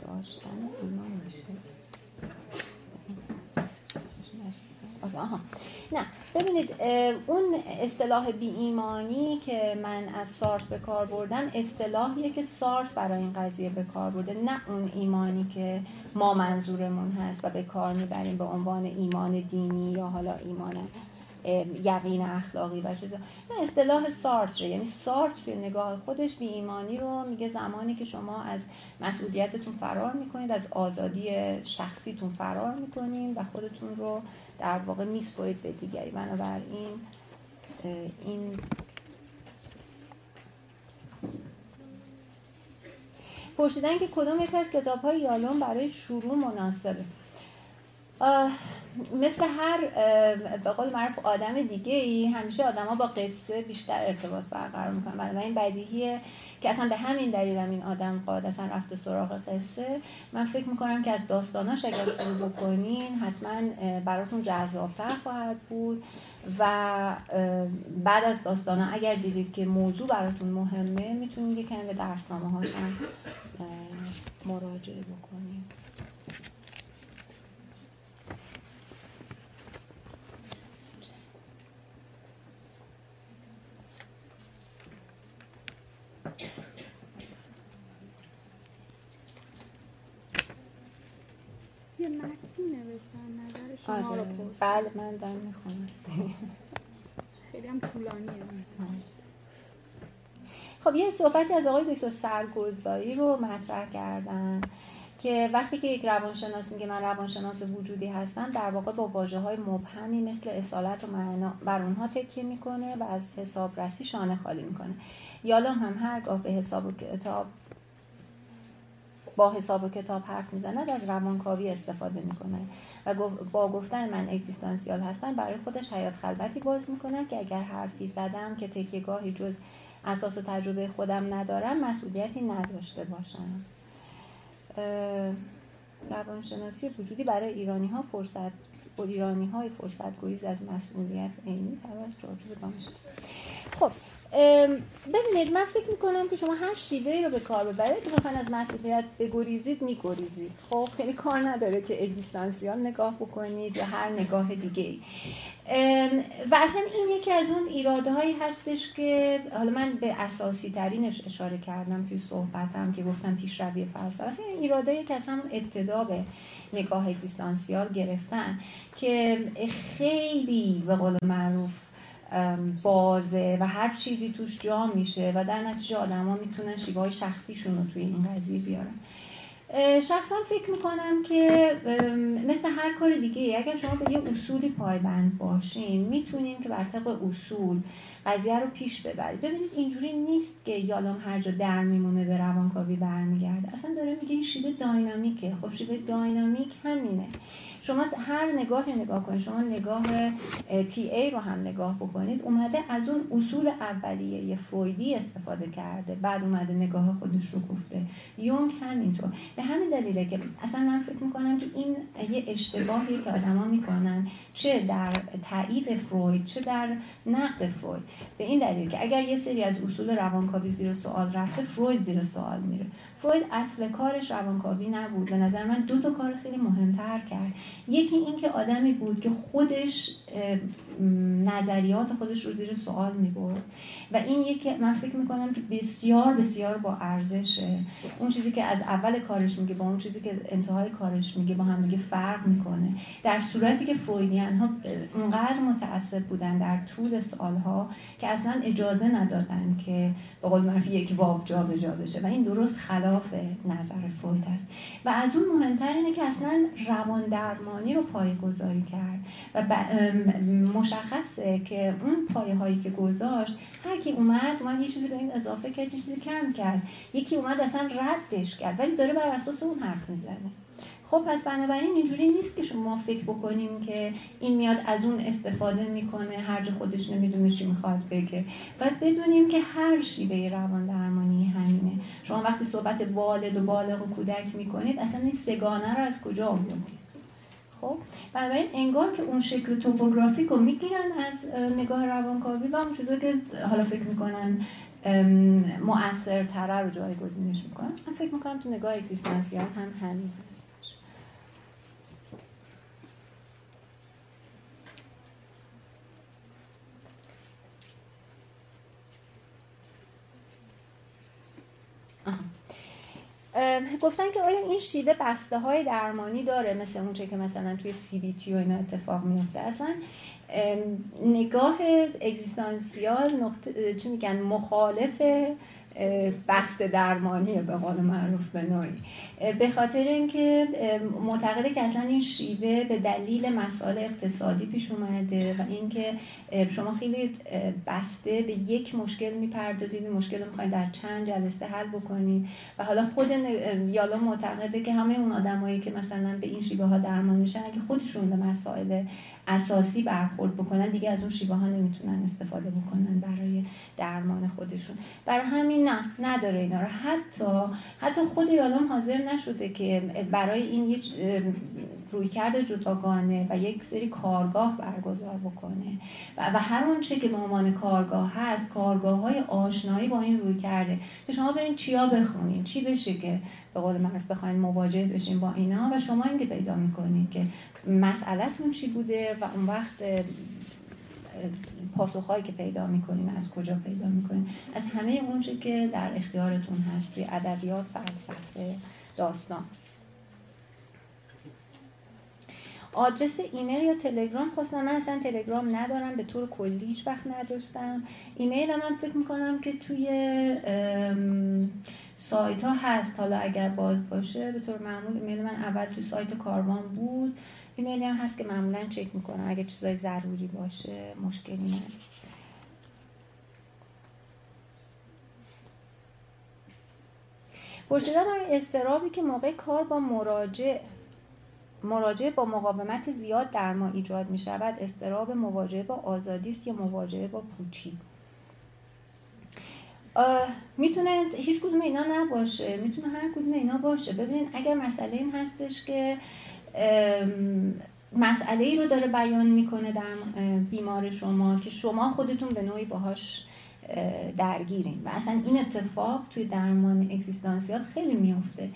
داشتن ایمان میشه. آها. نه ببینید اون اصطلاح بی ایمانی که من از سارت به کار بردم اصطلاحیه که سارت برای این قضیه به کار برده نه اون ایمانی که ما منظورمون هست و به کار می‌بریم به عنوان ایمان دینی یا حالا ایمان یقین اخلاقی و چیزا. اصطلاح سارتر یعنی سارتر توی نگاه خودش بی ایمانی رو میگه زمانی که شما از مسئولیتتون فرار می‌کنید از آزادی شخصیتون فرار می‌کنید و خودتون رو در واقع میسپرید به دیگری. بنابراین این پرسیدن که کدوم یک از کتاب های یالون برای شروع مناسبه. مثل هر به قول معروف آدم دیگه ای همیشه آدما با قصه بیشتر ارتباط برقرار می‌کنن. و این بدیهیه که اصلا به همین دلیل هم این آدم قاعدتا رفته سراغ قصه. من فکر می‌کنم که از داستاناش اگر شروع بکنین حتما براتون جذابتر خواهد بود. و بعد از داستانا اگر دیدید که موضوع براتون مهمه می‌تونید یکم به درسنامه هاشم مراجعه بکنید. یه متنی نوشتن نظر شما آره. رو بله من دارم می‌خونم. خیلی هم طولانیه. خب یه صحبتی از آقای دکتر سرگلزایی رو مطرح کردن که وقتی که یک روانشناس میگه من روانشناس وجودی هستم در واقع با واجه های مبهمی مثل اصالت و معنا بر اونها تکیه می‌کنه و از حسابرسی شانه خالی می‌کنه. یالام هم هرگاه به حساب و کتاب با حساب و کتاب حرف می‌زند از روانکاوی استفاده می‌کنه. و با گفتن من اگزیستانسیال هستم برای خودش حیات خلوتی باز می‌کنه که اگر حرفی زدم که تکیهگاهی جز اساس و تجربه خودم ندارم مسئولیتی نداشته باشم. روانشناسی وجودی برای ایرانی ها فرصت ایرانی های فرصت گریز از مسئولیت عینی از چارچوب دانش خب ببینید من فکر می‌کنم که شما هر شیوه رو به کار ببرید که مثلا از مسئولیت بگریزید میگریزید. خب خیلی کار نداره که اگزیستانسیال نگاه بکنید یا هر نگاه دیگه و اصلا این یکی از اون ایراده هایی هستش که حالا من به اساسی ترینش اشاره کردم توی صحبتم که گفتم پیشروی فلسفه اصلا این ایراده که از همون ابتدا به نگاه اگزیستانسیال گرفتن که خیلی به قول معروف بازه و هر چیزی توش جا میشه و در نتیجه آدما می‌تونن شیوه شخصیشون رو توی این قضیه بیارن. شخصا فکر می‌کنم که مثل هر کار دیگه اگر شما به یه اصولی پایبند باشین می‌تونین که بر طبق اصول قضیه رو پیش ببرید. ببینید اینجوری نیست که یالام هر جا در میمونه به روانکاوی برمیگرده. اصلا داره میگه این شیوه داینامیکه. خب شیوه داینامیک همینه. شما هر نگاهی نگاه کنید شما نگاه تی ای رو هم نگاه بکنید اومده از اون اصول اولیه فرویدی استفاده کرده بعد اومده نگاه خودش رو گفته. یونگ همینطور. به همین دلیله که اصلا من فکر می‌کنم که این یه اشتباهی که آدما می‌کنن چه در تایید فروید چه در نقد فروید به این دلیل که اگر یه سری از اصول روانکاوی زیر سوال رفته فروید زیر سوال میره. فروید اصل کارش روانکاوی نبود. به نظر من دو تا کار خیلی مهمتر کرد. یکی اینکه آدمی بود که خودش نظریات خودش رو زیر سوال می برد و این یکی من فکر می‌کنم که بسیار بسیار با ارزشه. اون چیزی که از اول کارش میگه با اون چیزی که انتهای کارش میگه با هم دیگه فرق می‌کنه. در صورتی که فرویدیان ها اونقدر متعصب بودن در طول سالها که اصلا اجازه ندادن که به قول معروف یک واو جا به جا بشه. و این درست خلاف نظر فروید است. و از اون مهمتر اینه که اصلا روان درمانی رو پایگذاری کرد. و مشخصه که اون پایه هایی که گذاشت هر کی اومد اومد یه چیزی به این اضافه کرد یه چیزی کم کرد. یکی اومد اصلا ردش کرد ولی داره بر اساس اون حرف می‌زنه. خب پس بنابراین اینجوری نیست که شما فکر بکنیم که این میاد از اون استفاده می‌کنه هر جا خودش نمی‌دونه چی می‌خواد بگه. باید بدونیم که هر شیوه روان درمانی همینه. شما وقتی صحبت والد و بالغ و کودک می‌کنید اصلا این سگانه رو از کجا آوردید؟ خب بنابراین انگار که اون شکل توپوگرافیک رو می‌گیرن از نگاه روانکاوی و اون چیزا که حالا فکر می‌کنن مؤثرتره رو جایگزینش می‌کنن. من فکر می‌کنم تو نگاه اگزیستانسیال هم همین هست گفتن که آیا این شیوه بسته های درمانی داره؟ مثل اون که مثلا توی سی بی تی و اینا اتفاق میفته اصلا نگاه اگزیستانسیال نقطه چی میگن مخالف بست درمانیه به قول معروف به نوعی. به خاطر اینکه معتقده که اصلا این شیوه به دلیل مسائل اقتصادی پیش اومده و اینکه شما خیلی بسته به یک مشکل می‌پردازید مشکل رو می‌خواید در چند جلسه حل بکنید و حالا خود یالا معتقده که همه اون آدمایی که مثلا به این شیوه ها درمان میشن اگه خودشون به مسائل اساسی برخورد بکنن دیگه از اون شیوه ها نمی‌تونن استفاده بکنن برای درمان خودشون. برای همین نه نداره اینا رو. حتی حتی خود یالوم حاضر نشده که برای این یک رویکرد جداگانه و یک سری کارگاه برگزار بکنه. و, و هر آنچه که به کارگاه هست کارگاه های آشنایی با این روی کرده که شما برین چیا بخونید چی بشه که به قول معروف بخواین مواجه بشین با اینا و شما اینکه پیدا می‌کنید که مسئلهتون چی بوده و اون وقت پاسخهایی که پیدا می‌کنین از کجا پیدا می‌کنین؟ از همه اونچه که در اختیارتون هست توی ادبیات فلسفه داستان. آدرس ایمیل یا تلگرام خواستم. من اصلا تلگرام ندارم به طور کلی هیچ وقت نداشتم. ایمیل من فکر می‌کنم که توی سایت ها هست. حالا اگر باز باشه به طور معمول ایمیل من اول توی سایت کاروان بود. ایمیلی هم هست که معمولا چک می‌کنم. اگه چیزای ضروری باشه مشکلی نداره. پرسیدن استرابی که موقع کار با مراجع مراجعه با مقاومت زیاد در ما ایجاد می شود استراب مواجهه با آزادی است یا مواجهه با پوچی؟ می‌تونه هیچ کدوم اینا نباشه. می‌تونه هر کدوم اینا باشه. ببینید اگر مسئله این هستش که مسئله ای رو داره بیان می‌کنه در بیمار شما که شما خودتون به نوعی باهاش درگیرین. و اصلا این اتفاق توی درمان اگزیستانسیال خیلی میفته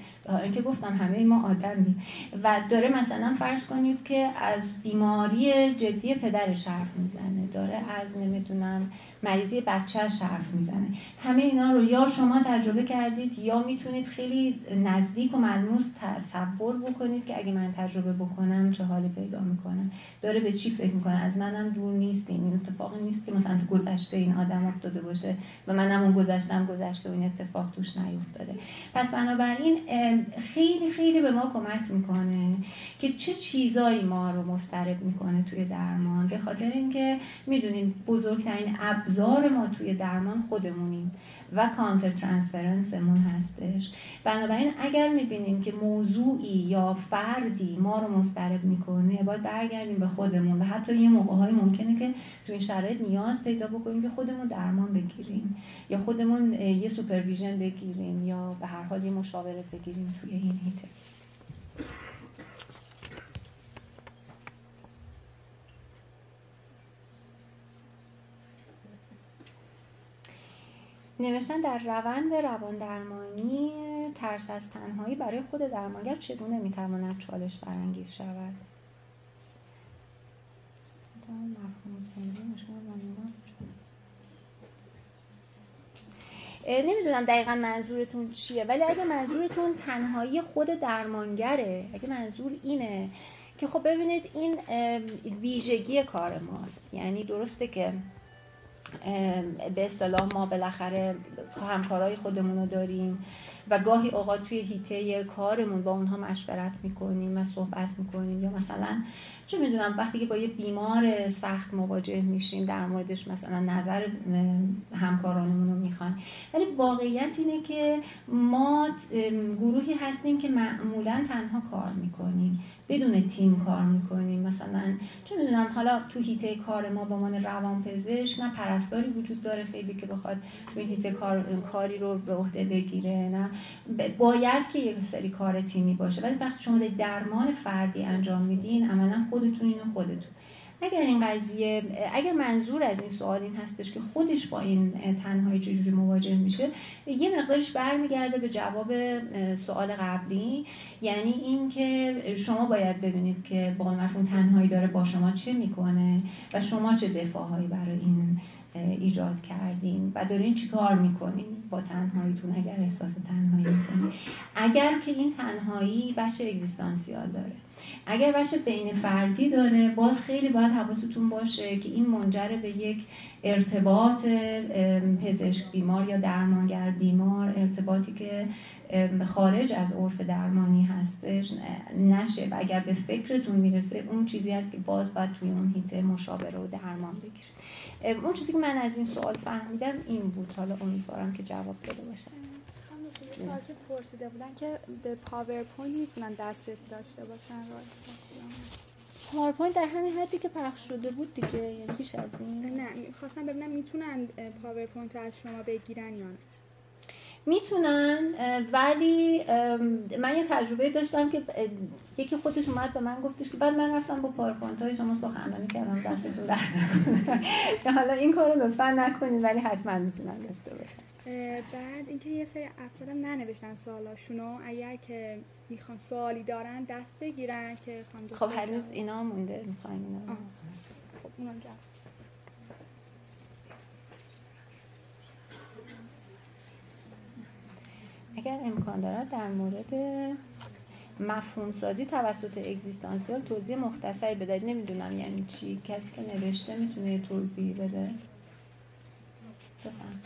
اینکه گفتم همه ما آدمیم و داره مثلا فرض کنید که از بیماری جدی پدرش حرف می‌زنه. داره از نمی‌دونم مریضی بچهش حرف می‌زنه. همه اینا رو یا شما تجربه کردید یا می‌تونید خیلی نزدیک و ملموس تصور بکنید که اگه من تجربه بکنم چه حالی پیدا می‌کنم داره به چی فکر می‌کنه؟ از منم دور نیست این اتفاقی نیست که مثلا تو گذشته این آدم افتاده باشه و منم اون گذشتم گذشته و این اتفاق توش نیفتاده. پس بنابراین خیلی خیلی به ما کمک می‌کنه که چه چیزایی ما رو مسترب می‌کنه توی درمان. به خاطر اینکه می‌دونید بزرگترین ابزار ما توی درمان خودمونیم و countertransference مون هستش. بنابراین اگر می‌بینیم که موضوعی یا فردی ما رو مضطرب می‌کنه باید برگردیم به خودمون و حتی یه موقع های ممکنه که تو این شرایط نیاز پیدا بکنیم که خودمون درمان بگیریم یا خودمون یه supervision بگیریم یا به هر حال یه مشاوره بگیریم توی این حیطه نوشتن در روند روان درمانی ترس از تنهایی برای خود درمانگر چگونه می‌تواند چالش برانگیز شود؟ نمی‌دونم دقیقا منظورتون چیه ولی اگه منظورتون تنهایی خود درمانگره اگه منظور اینه که خب ببینید این ویژگی کار ماست. یعنی درسته که به اصطلاح ما بالاخره همکارای خودمون رو داریم و گاهی اوقات توی هیته کارمون با اونها مشورت می‌کنیم و صحبت می‌کنیم. یا مثلا چه می‌دونم وقتی که با یه بیمار سخت مواجه میشیم در موردش مثلا نظر همکارانمون رو می‌خوان ولی واقعیت اینه که ما گروهی هستیم که معمولا تنها کار می‌کنیم. بدون تیم کار می‌کنیم. مثلا چه می‌دونم حالا تو هیته کار ما به عنوان روانپزشک نه پرستاری وجود داره خیلی که بخواد تو این هیته کار، کاری رو به عهده بگیره نه؟ باید که یک سری کار تیمی باشه. ولی وقتی شما درمان فردی انجام میدین عملا خودتون اینو خودتون اگر این قضیه اگر منظور از این سوال این هستش که خودش با این تنهایی چجوری مواجه میشه یه مقدارش برمیگرده به جواب سوال قبلی. یعنی اینکه شما باید ببینید که با مفهوم تنهایی داره با شما چه می‌کنه و شما چه دفاعهایی برای این ایجاد کردین و دارین چیکار می‌کنین با تنهاییتون اگر احساس تنهایی می‌کنین. اگر که این تنهایی بچه اگزیستانسیال داره. اگر بچه بین فردی داره باز خیلی باید حواستون باشه که این منجر به یک ارتباط پزشک بیمار یا درمانگر بیمار ارتباطی که خارج از عرف درمانی هستش نشه و اگر به فکرتون می‌رسه اون چیزی هست که باز باید توی اون حیطه مشاوره و درمان بگیرید اون چیزی که من از این سوال فهمیدم این بود. حالا امیدوارم که جواب داده باشم پرسیده بودن که به PowerPoint می‌تونن دسترسی داشته باشن PowerPoint در همین حدی که پخش شده بود دیگه یعنی بیش از این. نه خواستم ببینم می‌تونن PowerPoint رو از شما بگیرن یا نه؟ می‌تونن ولی من یه تجربه داشتم که یکی خودش اومد به من گفتش که بعد من رفتم با PowerPoint های شما سخنرانی کردم دستتون در [laughs] حالا این کارو لطفا نکنید ولی حتما می‌تونن داشته باشن. بعد اینکه یه سری افرادم ننوشتن سوالاشونو اگر که می‌خوان سوالی دارن دست بگیرن که خب هنوز اینا مونده می‌خواین اینا خب اونا اگر امکان دارد در مورد مفهوم سازی توسط اگزیستانسیال توضیح مختصری بدهید. نمی‌دونم یعنی چی. کسی که نوشته می‌تونه توضیح بده؟ بفهم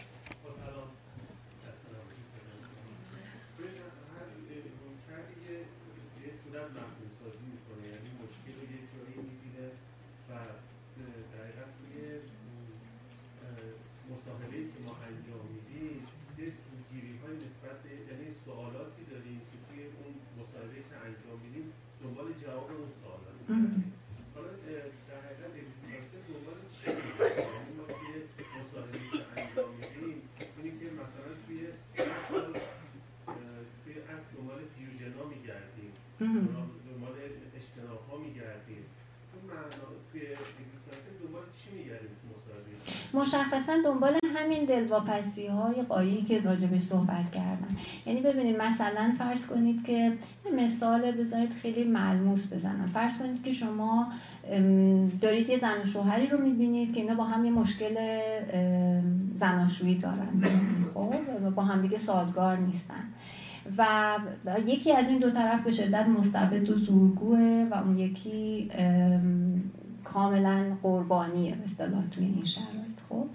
مشخصا دنبال همین دلواپسی های قایی که راجبش صحبت کردن یعنی ببینید مثلا فرض کنید که مثال بذارید خیلی ملموس بزنم. فرض کنید که شما دارید یه زن و شوهری رو می‌بینید که اینا با هم یه مشکل زناشویی دارن. خب؟ با هم دیگه سازگار نیستن. و یکی از این دو طرف به شدت مستبد و زورگوه و اون یکی کاملا قربانیه اصطلاح توی این شرایط. خب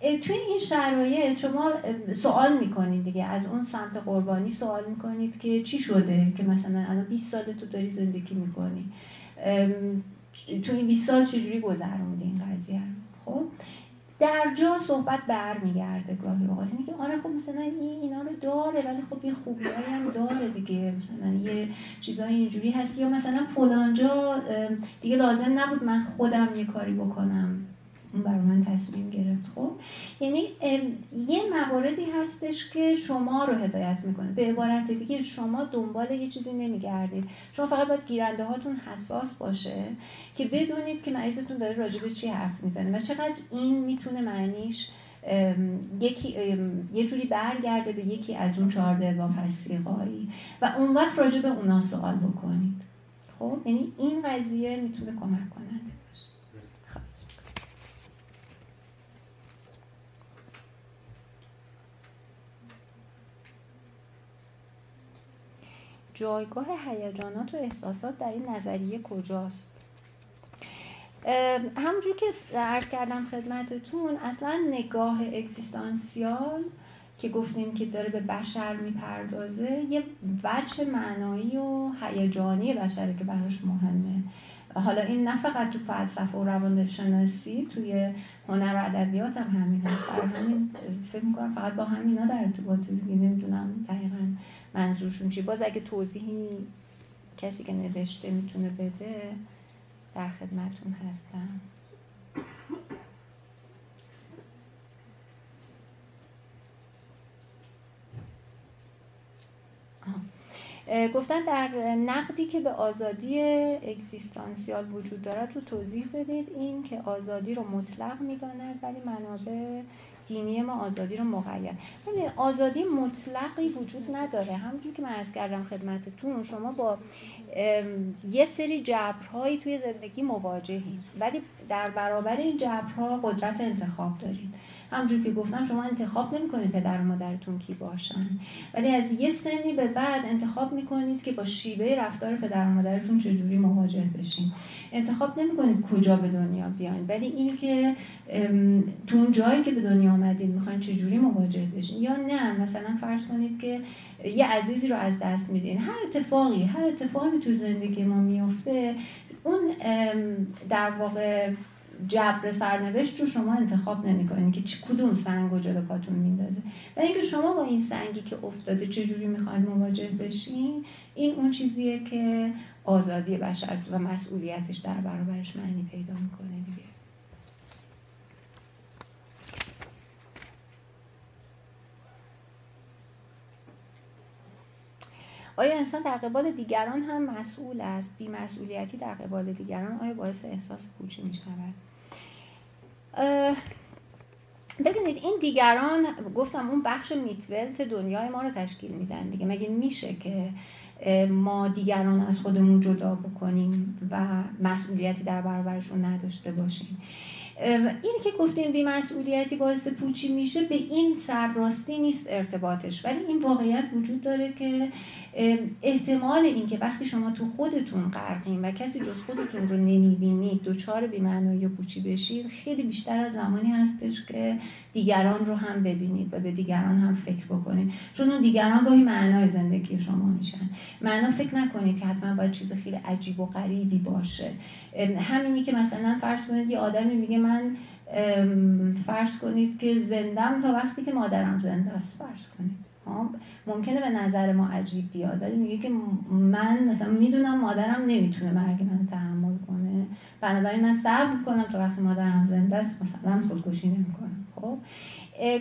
توی این شرایط شما سوال می‌کنید دیگه. از اون سمت قربانی سوال می‌کنید که چی شده؟ که مثلا الان 20 سال تو داری زندگی می‌کنی. تو این 20 سال چجوری گذروندی این قضیه خب در جا صحبت برمیگرده گاهی اوقات. که آره خب مثلا این اینا رو داره ولی خب یه خوبی هم داره دیگه. مثلا یه چیزای اینجوری هست. یا مثلا فلانجا دیگه لازم نبود من خودم یه کاری بکنم. اون برای من تصمیم گرفت. خب یعنی یه مواردی هستش که شما رو هدایت می‌کنه. به عبارت دیگه شما دنبال یه چیزی نمیگردید. شما فقط باید گیرنده هاتون حساس باشه که بدونید که مریضتون داره راجع به چی حرف می‌زنه و چقدر این می‌تونه معنیش یکی یه جوری برگرده به یکی از اون چهار دلواپسی و اون وقت راجع به اونا سوال بکنید. خب یعنی این قضیه می‌تونه کمک کننده جایگاه هیجانات و احساسات در این نظریه کجاست؟ همونجور که عرض کردم خدمتتون اصلا نگاه اگزیستانسیال که گفتیم که داره به بشر می‌پردازه یه وجه معنایی و هیجانی بشره که براش مهمه. حالا این نه فقط تو فلسفه و روانشناسی توی هنر و ادبیات هم همین هست. همین فکر می‌کنم فقط با همینا در ارتباط دیگه نمی‌دونم دقیقا منظورشون چی؟ باز اگه توضیحی کسی که نوشته می‌تونه بده در خدمتون هستم. گفتن در نقدی که به آزادی اگزیستانسیال وجود دارد رو توضیح بدید. این که آزادی رو مطلق می‌داند ولی منابع دینی ما آزادی رو مقید. آزادی مطلقی وجود نداره. همونجور که من ارز کردم خدمتتون شما با یه سری جبرهایی توی زندگی مواجهید ولی در برابر این جبرها قدرت انتخاب دارید. همونجور که گفتم شما انتخاب نمی‌کنید پدر و مادرتون کی باشن. ولی از یه سنی به بعد انتخاب می‌کنید که با شیوه رفتار پدر و مادرتون چجوری مواجه بشین. انتخاب نمی‌کنید کجا به دنیا بیاین ولی این که تو اون جایی که به دنیا آمدید می‌خواین چجوری مواجه بشین. یا نه مثلا فرض کنید که یه عزیزی رو از دست میدین. هر اتفاقی هر اتفاقی تو زندگی ما میفته اون در واقع جبر سرنوشت رو شما انتخاب نمی‌کنید. که کدوم سنگ و جلو پاتون میندازه. و اینکه شما با این سنگی که افتاده چجوری می‌خواید مواجه بشین این اون چیزیه که آزادی بشر و مسئولیتش در برابرش معنی پیدا می‌کنه دیگه. آیا انسان در قبال دیگران هم مسئول است؟ بیمسئولیتی در قبال دیگران آیا باعث احساس پوچی می شود ببینید این دیگران گفتم اون بخش میتولت دنیای ما رو تشکیل میدن دیگه. مگه میشه که ما دیگران از خودمون جدا بکنیم و مسئولیتی در برابرشون نداشته باشیم؟ اینی که گفتیم بیمسئولیتی باعث پوچی میشه به این سرراستی نیست ارتباطش. ولی این واقعیت وجود داره که احتمال اینکه وقتی شما تو خودتون غرقین و کسی جز خودتون رو نمی‌بینید دوچار بیمعنایی و پوچی بشید خیلی بیشتر از زمانی هستش که دیگران رو هم ببینید و به دیگران هم فکر بکنید. چون اون دیگران گاهی معنای زندگی شما میشن. معنا فکر نکنید که حتما باید چیز خیلی عجیب و غریبی باشه. همینی که مثلا فرض کنید یه آدمی میگه من فرض کنید که زندم تا وقتی که مادرم زنده است فرض کنید. خب؟ ممکنه به نظر ما عجیب بیاد ولی میگه که من مثلا می‌دونم مادرم نمی‌تونه مرگ من تحمل کنه. بنابراین من صبر می‌کنم تا وقتی مادرم زنده است مثلا خودکشی نمی‌کنم. خب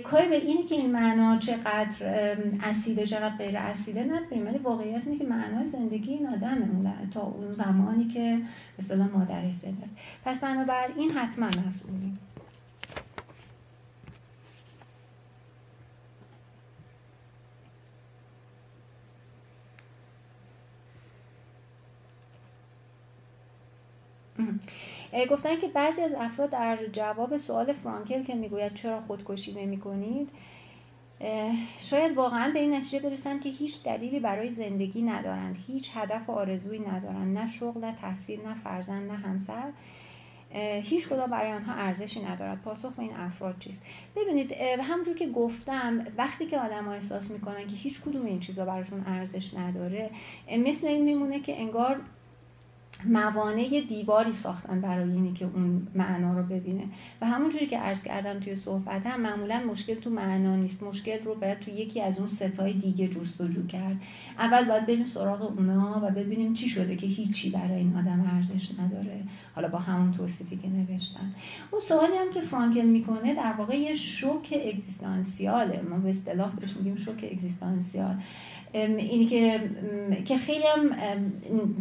کاری به اینه که این معنا چقدر اصیله چقدر غیر اصیله نداریم ولی واقعیت اینه که معنای زندگی این آدمه تا اون زمانی که مثلا مادرش زنده است. پس بنابراین حتما مسئولیم گفتن که بعضی از افراد در جواب سوال فرانکل که می‌گوید چرا خودکشی نمی کنید شاید واقعا به این نتیجه برسن که هیچ دلیلی برای زندگی ندارند هیچ هدف و آرزویی ندارند نه شغل نه تحصیل نه فرزند نه همسر. هیچ کدام برای آنها ارزشی ندارد. پاسخ به این افراد چیست؟ ببینید همونجور که گفتم وقتی که آدم ها احساس می‌کنن که هیچ کدوم این چیزا براشون ارزش نداره مثل این میمونه که انگار موانع دیواری ساختن برای اینی که اون معنا رو ببینه. و همونجوری که عرض کردم توی صحبتم معمولا مشکل تو معنا نیست. مشکل رو باید تو یکی از اون ستای دیگه جستجو کرد. اول باید بریم سراغ اونا و ببینیم چی شده که هیچی برای این آدم ارزش نداره. حالا با همون توصیفی که نوشتن اون سوالی هم که فرانکل می‌کنه در واقع یه شوک اگزیستانسیاله. ما به اصطلاح بهش میگیم شوک اگزیستانسیال. اینی که که خیلی هم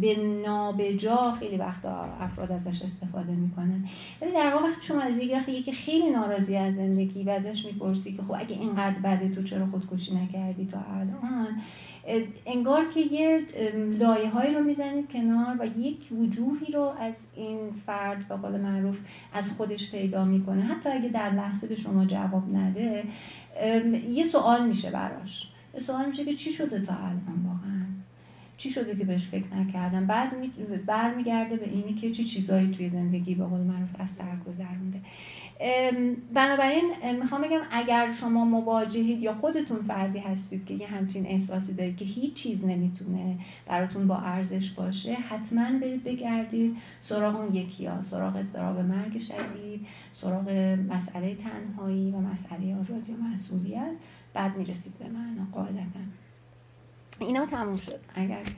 به نابجا خیلی وقتا افراد ازش استفاده می‌کنن. ولی در واقع وقتی شما از یک وقتی که خیلی ناراضی از زندگی و ازش می‌پرسی که خب اگه اینقدر بده تو چرا خودکشی نکردی تا الان انگار که یه لایه هایی رو می‌زنید کنار و یک وجوهی رو از این فرد به قول معروف از خودش پیدا می‌کنه. حتی اگه در لحظه به شما جواب نده یه سوال میشه براش. سوال میشه که چی شده تا الان واقعا؟ چی شده که بهش فکر نکردم؟ بعد برمیگرده به اینی که چی چیزایی توی زندگی به قول معروف از سر گذرونده. بنابراین می‌خوام بگم اگر شما مواجهید یا خودتون فردی هستید که یه همچین احساسی دارید که هیچ چیز نمی‌تونه براتون با ارزش باشه حتما برید بگردید سراغ اون یکی ها سراغ استراب مرگ شدید سراغ مسئله تنهایی و مسئله آزادی و مسئولیت. بعد می‌رسید به معنا قاعدتا اینا تموم شد. اگر که.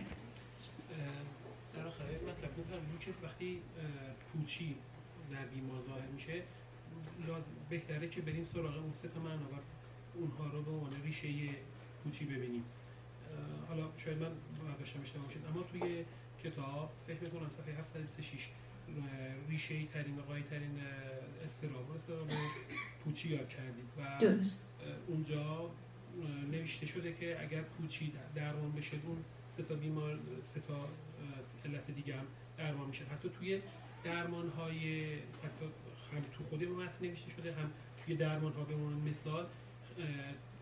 در آخر مطلب وقتی پوچی در بیمار ظاهر میشه بهتره که بریم سراغ اون سه تا معنا و اونها رو به عنوان ریشه پوچی ببینیم. حالا شاید من برداشتم اشتباه باشید اما توی کتاب فکر می‌کنم صفحه 736 ریشه ترین و ترین استراب استراب پوچی یاد کردید و اونجا نوشته شده که اگر پوچی درمان بشه اون سه تا بیمار سه تا علت دیگه هم درمان میشه. حتی توی درمان های حتی هم تو خود متن نوشته شده هم توی درمان ها به عنوان مثال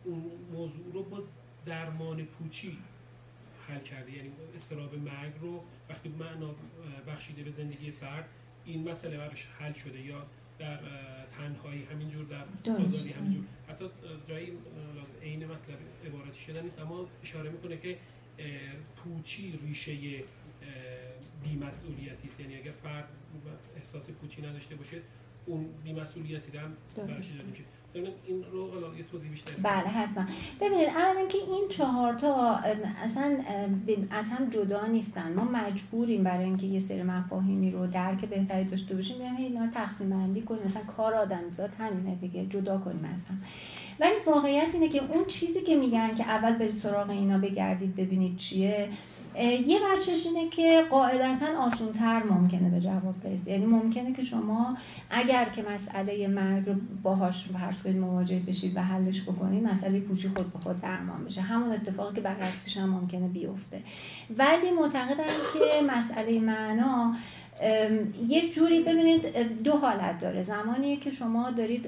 اون موضوع رو با درمان پوچی حل کرده یعنی استراب مرگ رو وقتی معنا بخشیده به زندگی فرد این مسئله براش حل شده یا در تنهایی همینجور در آزادی همینجور؟ حتی جایی عین مطلب عبارتی شده نیست اما اشاره می‌کنه که پوچی ریشه بیمسئولیتی است. یعنی اگر فرد احساس پوچی نداشته باشه اون بیمسئولیتی هم براش این رو یه توضیح بیشتر بله حتما. ببینید اولا که این چهار تا اصلا از هم جدا نیستن. ما مجبوریم برای اینکه یه سری مفاهیمی رو درک بهتری داشته باشیم بیایم اینا رو تقسیم بندی کنیم. مثلا کار آدمیزاد همینه دیگه جدا کنیم از هم. ولی واقعیت اینه که اون چیزی که میگن که اول برید سراغ اینا بگردید ببینید چیه یه بچهش اینه که قاعدتا آسونتر ممکنه به جواب برسید یعنی ممکنه که شما اگر که مسئله مرگ رو باهاش فرض کنید مواجه بشید و حلش بکنید مسئله پوچی خود به خود درمان بشه. همون اتفاقی که برعکسش هم ممکنه بیفته. ولی معتقدم که مسئله معنا یه جوری ببینید دو حالت داره. زمانیه که شما دارید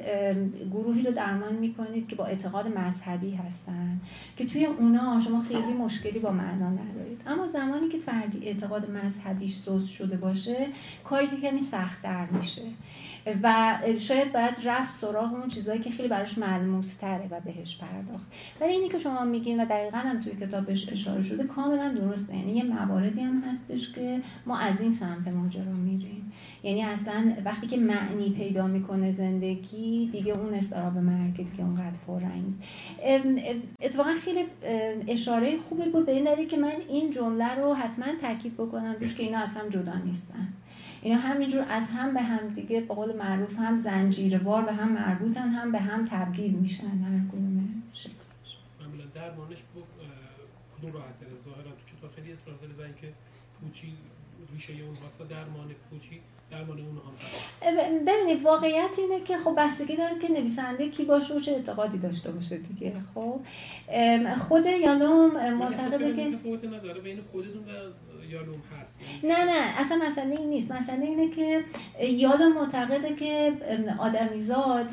گروهی رو درمان می‌کنید که با اعتقاد مذهبی هستن که توی اونا شما خیلی مشکلی با معنا ندارید. اما زمانی که فردی اعتقاد مذهبیش سوز شده باشه کاری که کمی سختتر میشه. و شاید باید رفت سراغ اون چیزهایی که خیلی براش ملموس تره و بهش پرداخت. ولی اینی که شما میگین و دقیقا هم توی کتابش اشاره شده کاملا درسته. یعنی یه مواردی هم هستش که ما از این سمت ماجرا میریم. یعنی اصلا وقتی که معنی پیدا می‌کنه زندگی دیگه اون استراب مرگ که اونقدر پررنگ اتفاقا خیلی اشاره خوبی بود به این دلیل که من این جمله رو حتما تاکید بکنم دوش که اینا هم جدا نیستن. اینا همینجور از هم به هم دیگه به قول معروف هم زنجیروار به هم مربوطن هم به هم تبدیل میشن هر شکلش معمولا درمانش کدوم راحت ظاهرا تو کتاب خیلی اصرار داره اینکه پوچی ریشه اون هاست درمان پوچی اون هم ببینید واقعیت اینه که خب بستگی داره که نویسنده کی باشه و چه اعتقادی داشته باشه دیگه خب؟ خود یالوم معتقده که نظر بین خودتون و هست. یعنی نه نه اصلا مسئله این نیست. مسئله اینه که یالو معتقده که آدمیزاد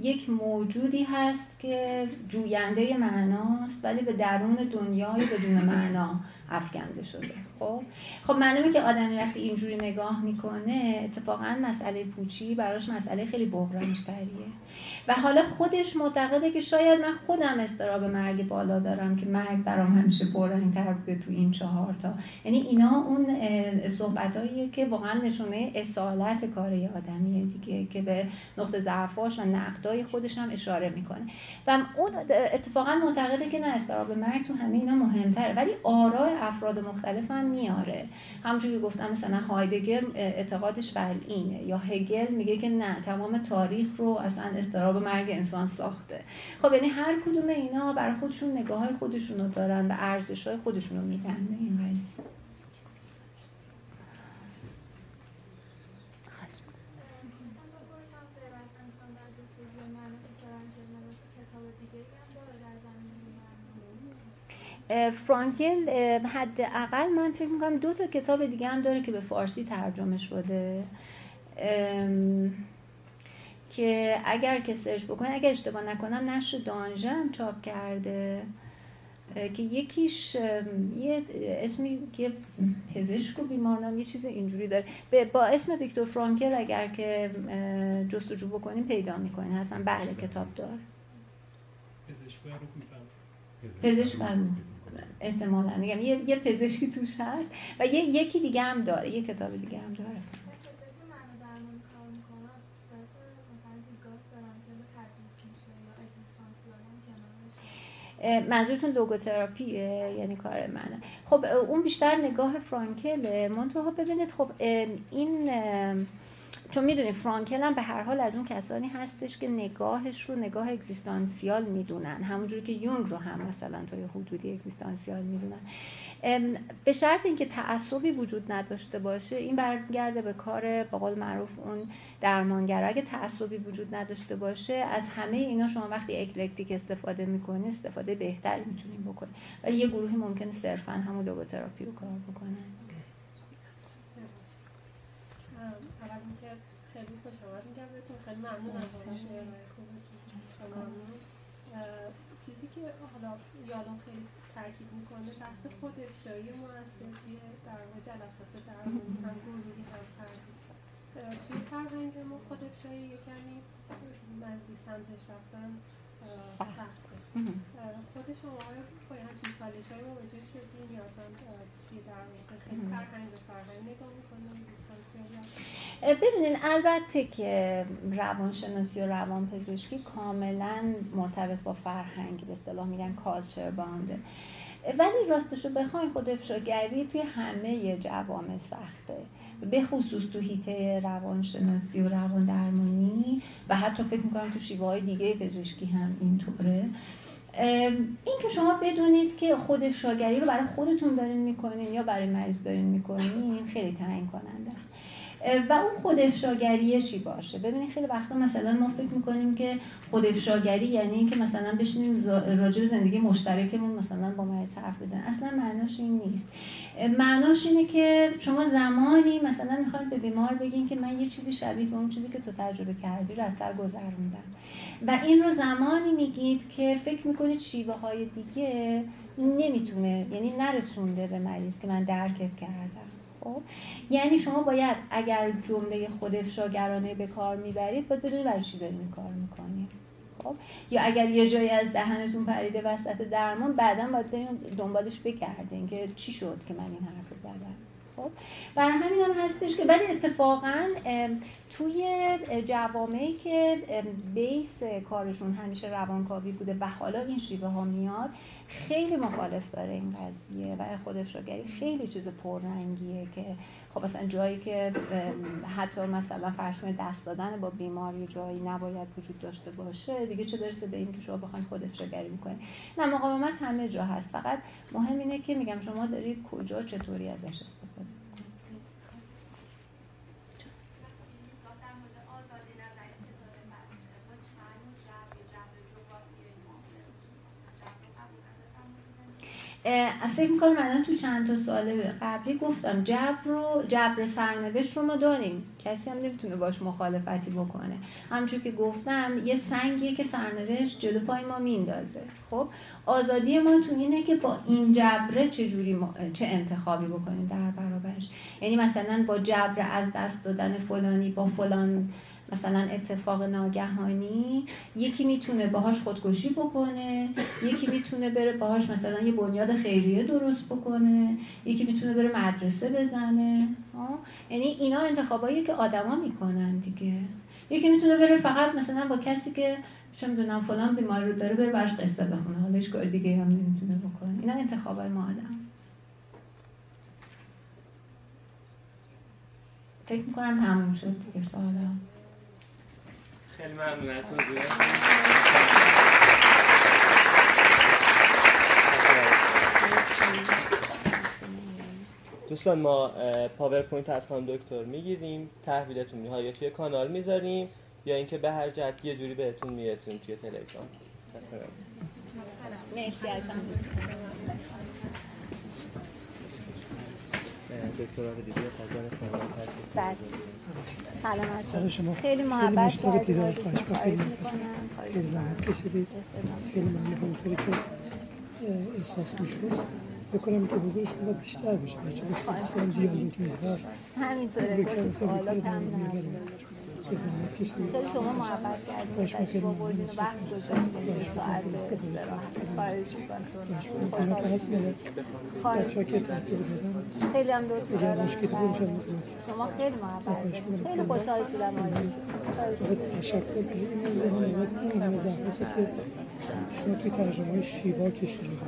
یک موجودی هست که جوینده معناست ولی به درون دنیای بدون معنا. افکنده شده. خب. خب معلومه که آدمی وقتی اینجوری نگاه می‌کنه اتفاقا مسئله پوچی براش مسئله خیلی بحرانشتریه و حالا خودش معتقده که شاید من خودم استراب مرگ بالا دارم که مرگ برام همیشه تر بوده تو این چهار تا. یعنی اینا اون صحبتاییه که واقعا نشونه اصالت کار آدمیه دیگه که به نقطه ضعفاش و نقدای خودش هم اشاره می‌کنه. و اون اتفاقا معتقده که نه استراب مرگ تو همه اینا مهمتره ولی آرای افراد مختلف هم میاره. همونجوری گفتم مثلا هایدگر اعتقادش بر اینه. یا هگل میگه که نه تمام تاریخ رو اصلا استراب مرگ انسان ساخته. خب یعنی هر کدوم اینا برای خودشون نگاه های خودشون رو دارن و ارزش های خودشون رو میدن. این قضیه فرانکل حداقل من فکر می‌کنم دو تا کتاب دیگه هم داره که به فارسی ترجمه شده. که اگر که سرچ بکنه اگر اشتباه نکنم نشر دانژه هم چاپ کرده که یکیش یه اسمی که پزشک و بیمارنام یه چیز اینجوری داره. با اسم ویکتور فرانکل اگر که جستجو بکنیم پیدا می‌کنین حتما بله کتاب دار پزشک احتمالا. میگم یه, یه پزشکی توش هست و یه یکی دیگه هم داره یه کتاب دیگه هم داره. منظورتون لوگوتراپی یعنی کار منه. خب اون بیشتر نگاه فرانکله. منتها ببینید خب این چون می‌دونید فرانکل هم به هر حال از اون کسانی هستش که نگاهش رو نگاه اگزیستانسیال می‌دونن. همونجوری که یونگ رو هم مثلا تا یه حدودی اگزیستانسیال می‌دونن. به شرط اینکه تعصبی وجود نداشته باشه این برگرده به کار به قول معروف اون درمانگر اگه تعصبی وجود نداشته باشه از همه اینا شما وقتی اکلکتیک استفاده می‌کنه استفاده بهتری می‌تونید بکنید ولی یه گروهی ممکنه صرفا همون لوگوتراپی رو کار بکنن اول اینکه خیلی خوش آمد میگم بهتون خیلی ممنون از چیزی که حالا یادم خیلی تاکید می‌کنه بحث خود افشایی مؤسسیه در جلسات درمانی هم گروهی هم فردی توی فرهنگ ما خود افشایی یه کمی نزدیک سمتش رفتن. خود شما با همچین چالش های مواجه شدین یا اصلا توی در خیلی فرهنگ به ببینین البته که روانشناسی و روانپزشکی کاملا مرتبط با فرهنگ به اصطلاح میگن کالچر بانده ولی راستشو بخواین خود افشاگری توی همه جوامع سخته. به خصوص تو هیته روانشناسی و روان درمانی و حتی فکر می‌کنم تو شیوه های دیگه پزشکی هم اینطوره. این که شما بدونید که خود افشاگری رو برای خودتون دارین می‌کنین یا برای مریض دارین می‌کنین خیلی تعیین کننده است. و اون خود افشاگری چی باشه؟ ببینید خیلی وقتا مثلا ما فکر می‌کنیم که خود افشاگری یعنی اینکه مثلا بشینیم راجع زندگی مشترکمون مثلا با مریض حرف بزنیم. اصلا معناش این نیست. معناش اینه که شما زمانی مثلا می‌خواید به بیمار بگین که من یه چیزی شبیه به اون چیزی که تو تجربه کردی رو از سر گذروندم و این رو زمانی میگید که فکر می‌کنید شیوه های دیگه نمی‌تونه یعنی نرسونده به مریض که من درکت کردم. خب؟ یعنی شما باید اگر جمله خود افشاگرانه به کار می‌برید باید بدونید برای چی دارید کار می‌کنید خب؟ یا اگر یه جایی از دهنتون پریده وسط درمان بعدا باید بریم دنبالش بکردین که چی شد که من این حرف رو زدم. خب؟ برای همین هم هستش که ولی اتفاقا توی جوامعی که بیس کارشون همیشه روانکاوی بوده و حالا این شیوه ها میاد خیلی مخالف داره این قضیه و خود افشاگری خیلی چیز پررنگیه که خب مثلا جایی که حتی مثلا فرض دست دادن با بیماری جایی نباید وجود داشته باشه دیگه چه درسه به این که شما بخواید افشاگری می‌کنید نه مقاومت همه جا هست. فقط مهم اینه که میگم شما دارید کجا چطوری ازش استفاده فکر می‌کنم الان تو چند تا سال قبلی گفتم. جبر رو جبر سرنوشت رو ما داریم. کسی هم نمی‌تونه باش مخالفتی بکنه. همچون که گفتم یه سنگیه که سرنوشت جلو پای ما میندازه خب آزادی ما تو اینه که با این جبره چه جوری چه انتخابی بکنیم در برابرش. یعنی مثلا با جبر از دست دادن فلانی با فلان مثلا اتفاق ناگهانی یکی می‌تونه باهاش خودکشی بکنه یکی می‌تونه بره باهاش مثلا یه بنیاد خیریه درست بکنه یکی می‌تونه بره مدرسه بزنه. یعنی اینا انتخابایی که آدما می‌کنن دیگه. یکی می‌تونه بره فقط مثلا با کسی که چه می‌دونم فلان بیماری رو داره بره براش قصه بخونه. حالا هیچ کار دیگه هم نمی‌تونه بکنه. اینا انتخابای ما آدم فکر می‌کنم تموم شد دیگه سوالا خیلی ممنون از دوستان ما PowerPoint از خانم دکتر می‌گیریم. تحویلتون می‌دیم یا توی کانال می‌ذاریم یا اینکه به هر جهت یه جوری بهتون می‌رسیم توی تلگرام. مرسی از دکترا رو دیدی؟ بله. سلام شما. خیلی محبت کردید. خیلی زحمت کشیدید خیلی ممنون. که احساس می‌شد فکر کنم که حضورش باید بیشتر بشه بچه ها دوستان دیالوگ محور همینطوره. یک گفت که زحمت کشیدید چرا شما محبت خیلی آوردین ممنون. وقت گذاشتین دو ساعت استراحت. خواهش می‌کنم. خواهش که خیلی هم لطف بود بله. شما خیلی محبت خیلی خوشحال شدم تشکر که این این زحمتی که شما توی ترجمه شیوا کشیدید.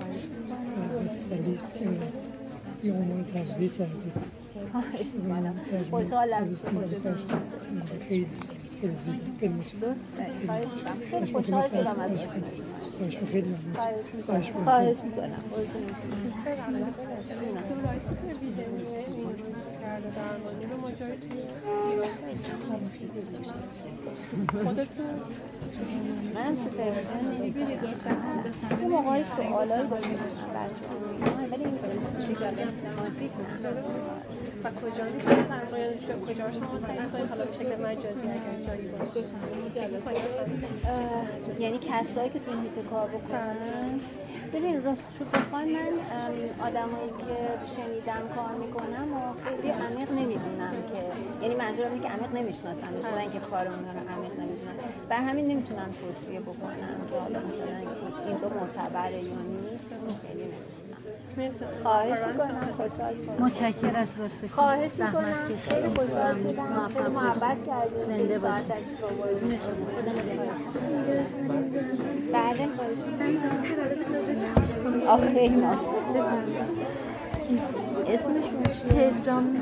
و سلیس یه عنوان تجزیه کردید. خواهش می‌کنم خوشحالم خیلی خواهش می‌کنم خیلی خوشحال شدم از خواهش می‌کنم. خودتون من نمی‌کنم. یه موقعی سوالایی باشه داشتم بچه ولی این سیستماتیک نه و کجا شما یعنی کسایی که تو این هیته کار بکنن. ببین راست شد بخوای من آدمایی که شنیدم کار می‌کنم و خیلی عمیق نمی‌دونم که یعنی منظورم اینه که عمیق نمی‌شناسم نه اینکه کار اونها رو عمیق نمی‌دونم. بر همین نمی‌تونم توصیه بکنم که حالا مثلا اینجا معتبره یا نیست خیلی نمی‌تونم. خواهش می‌کنم. خوشحال شدم. متشکر از لطفتون خواهش می‌کنم. خیلی خوشحال شدم. خیلی محبت کردید زنده باشید. بله خواهش می‌کنم آخه اینا. اسمشون چیه؟ پدرام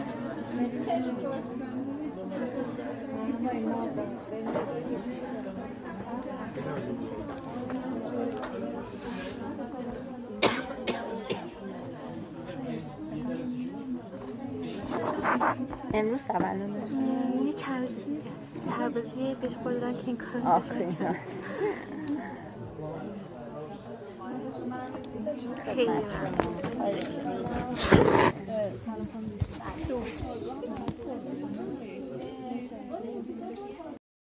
[laughs] امروز تولدش یه چند سربازی بهش قول دادن که این کار خیلی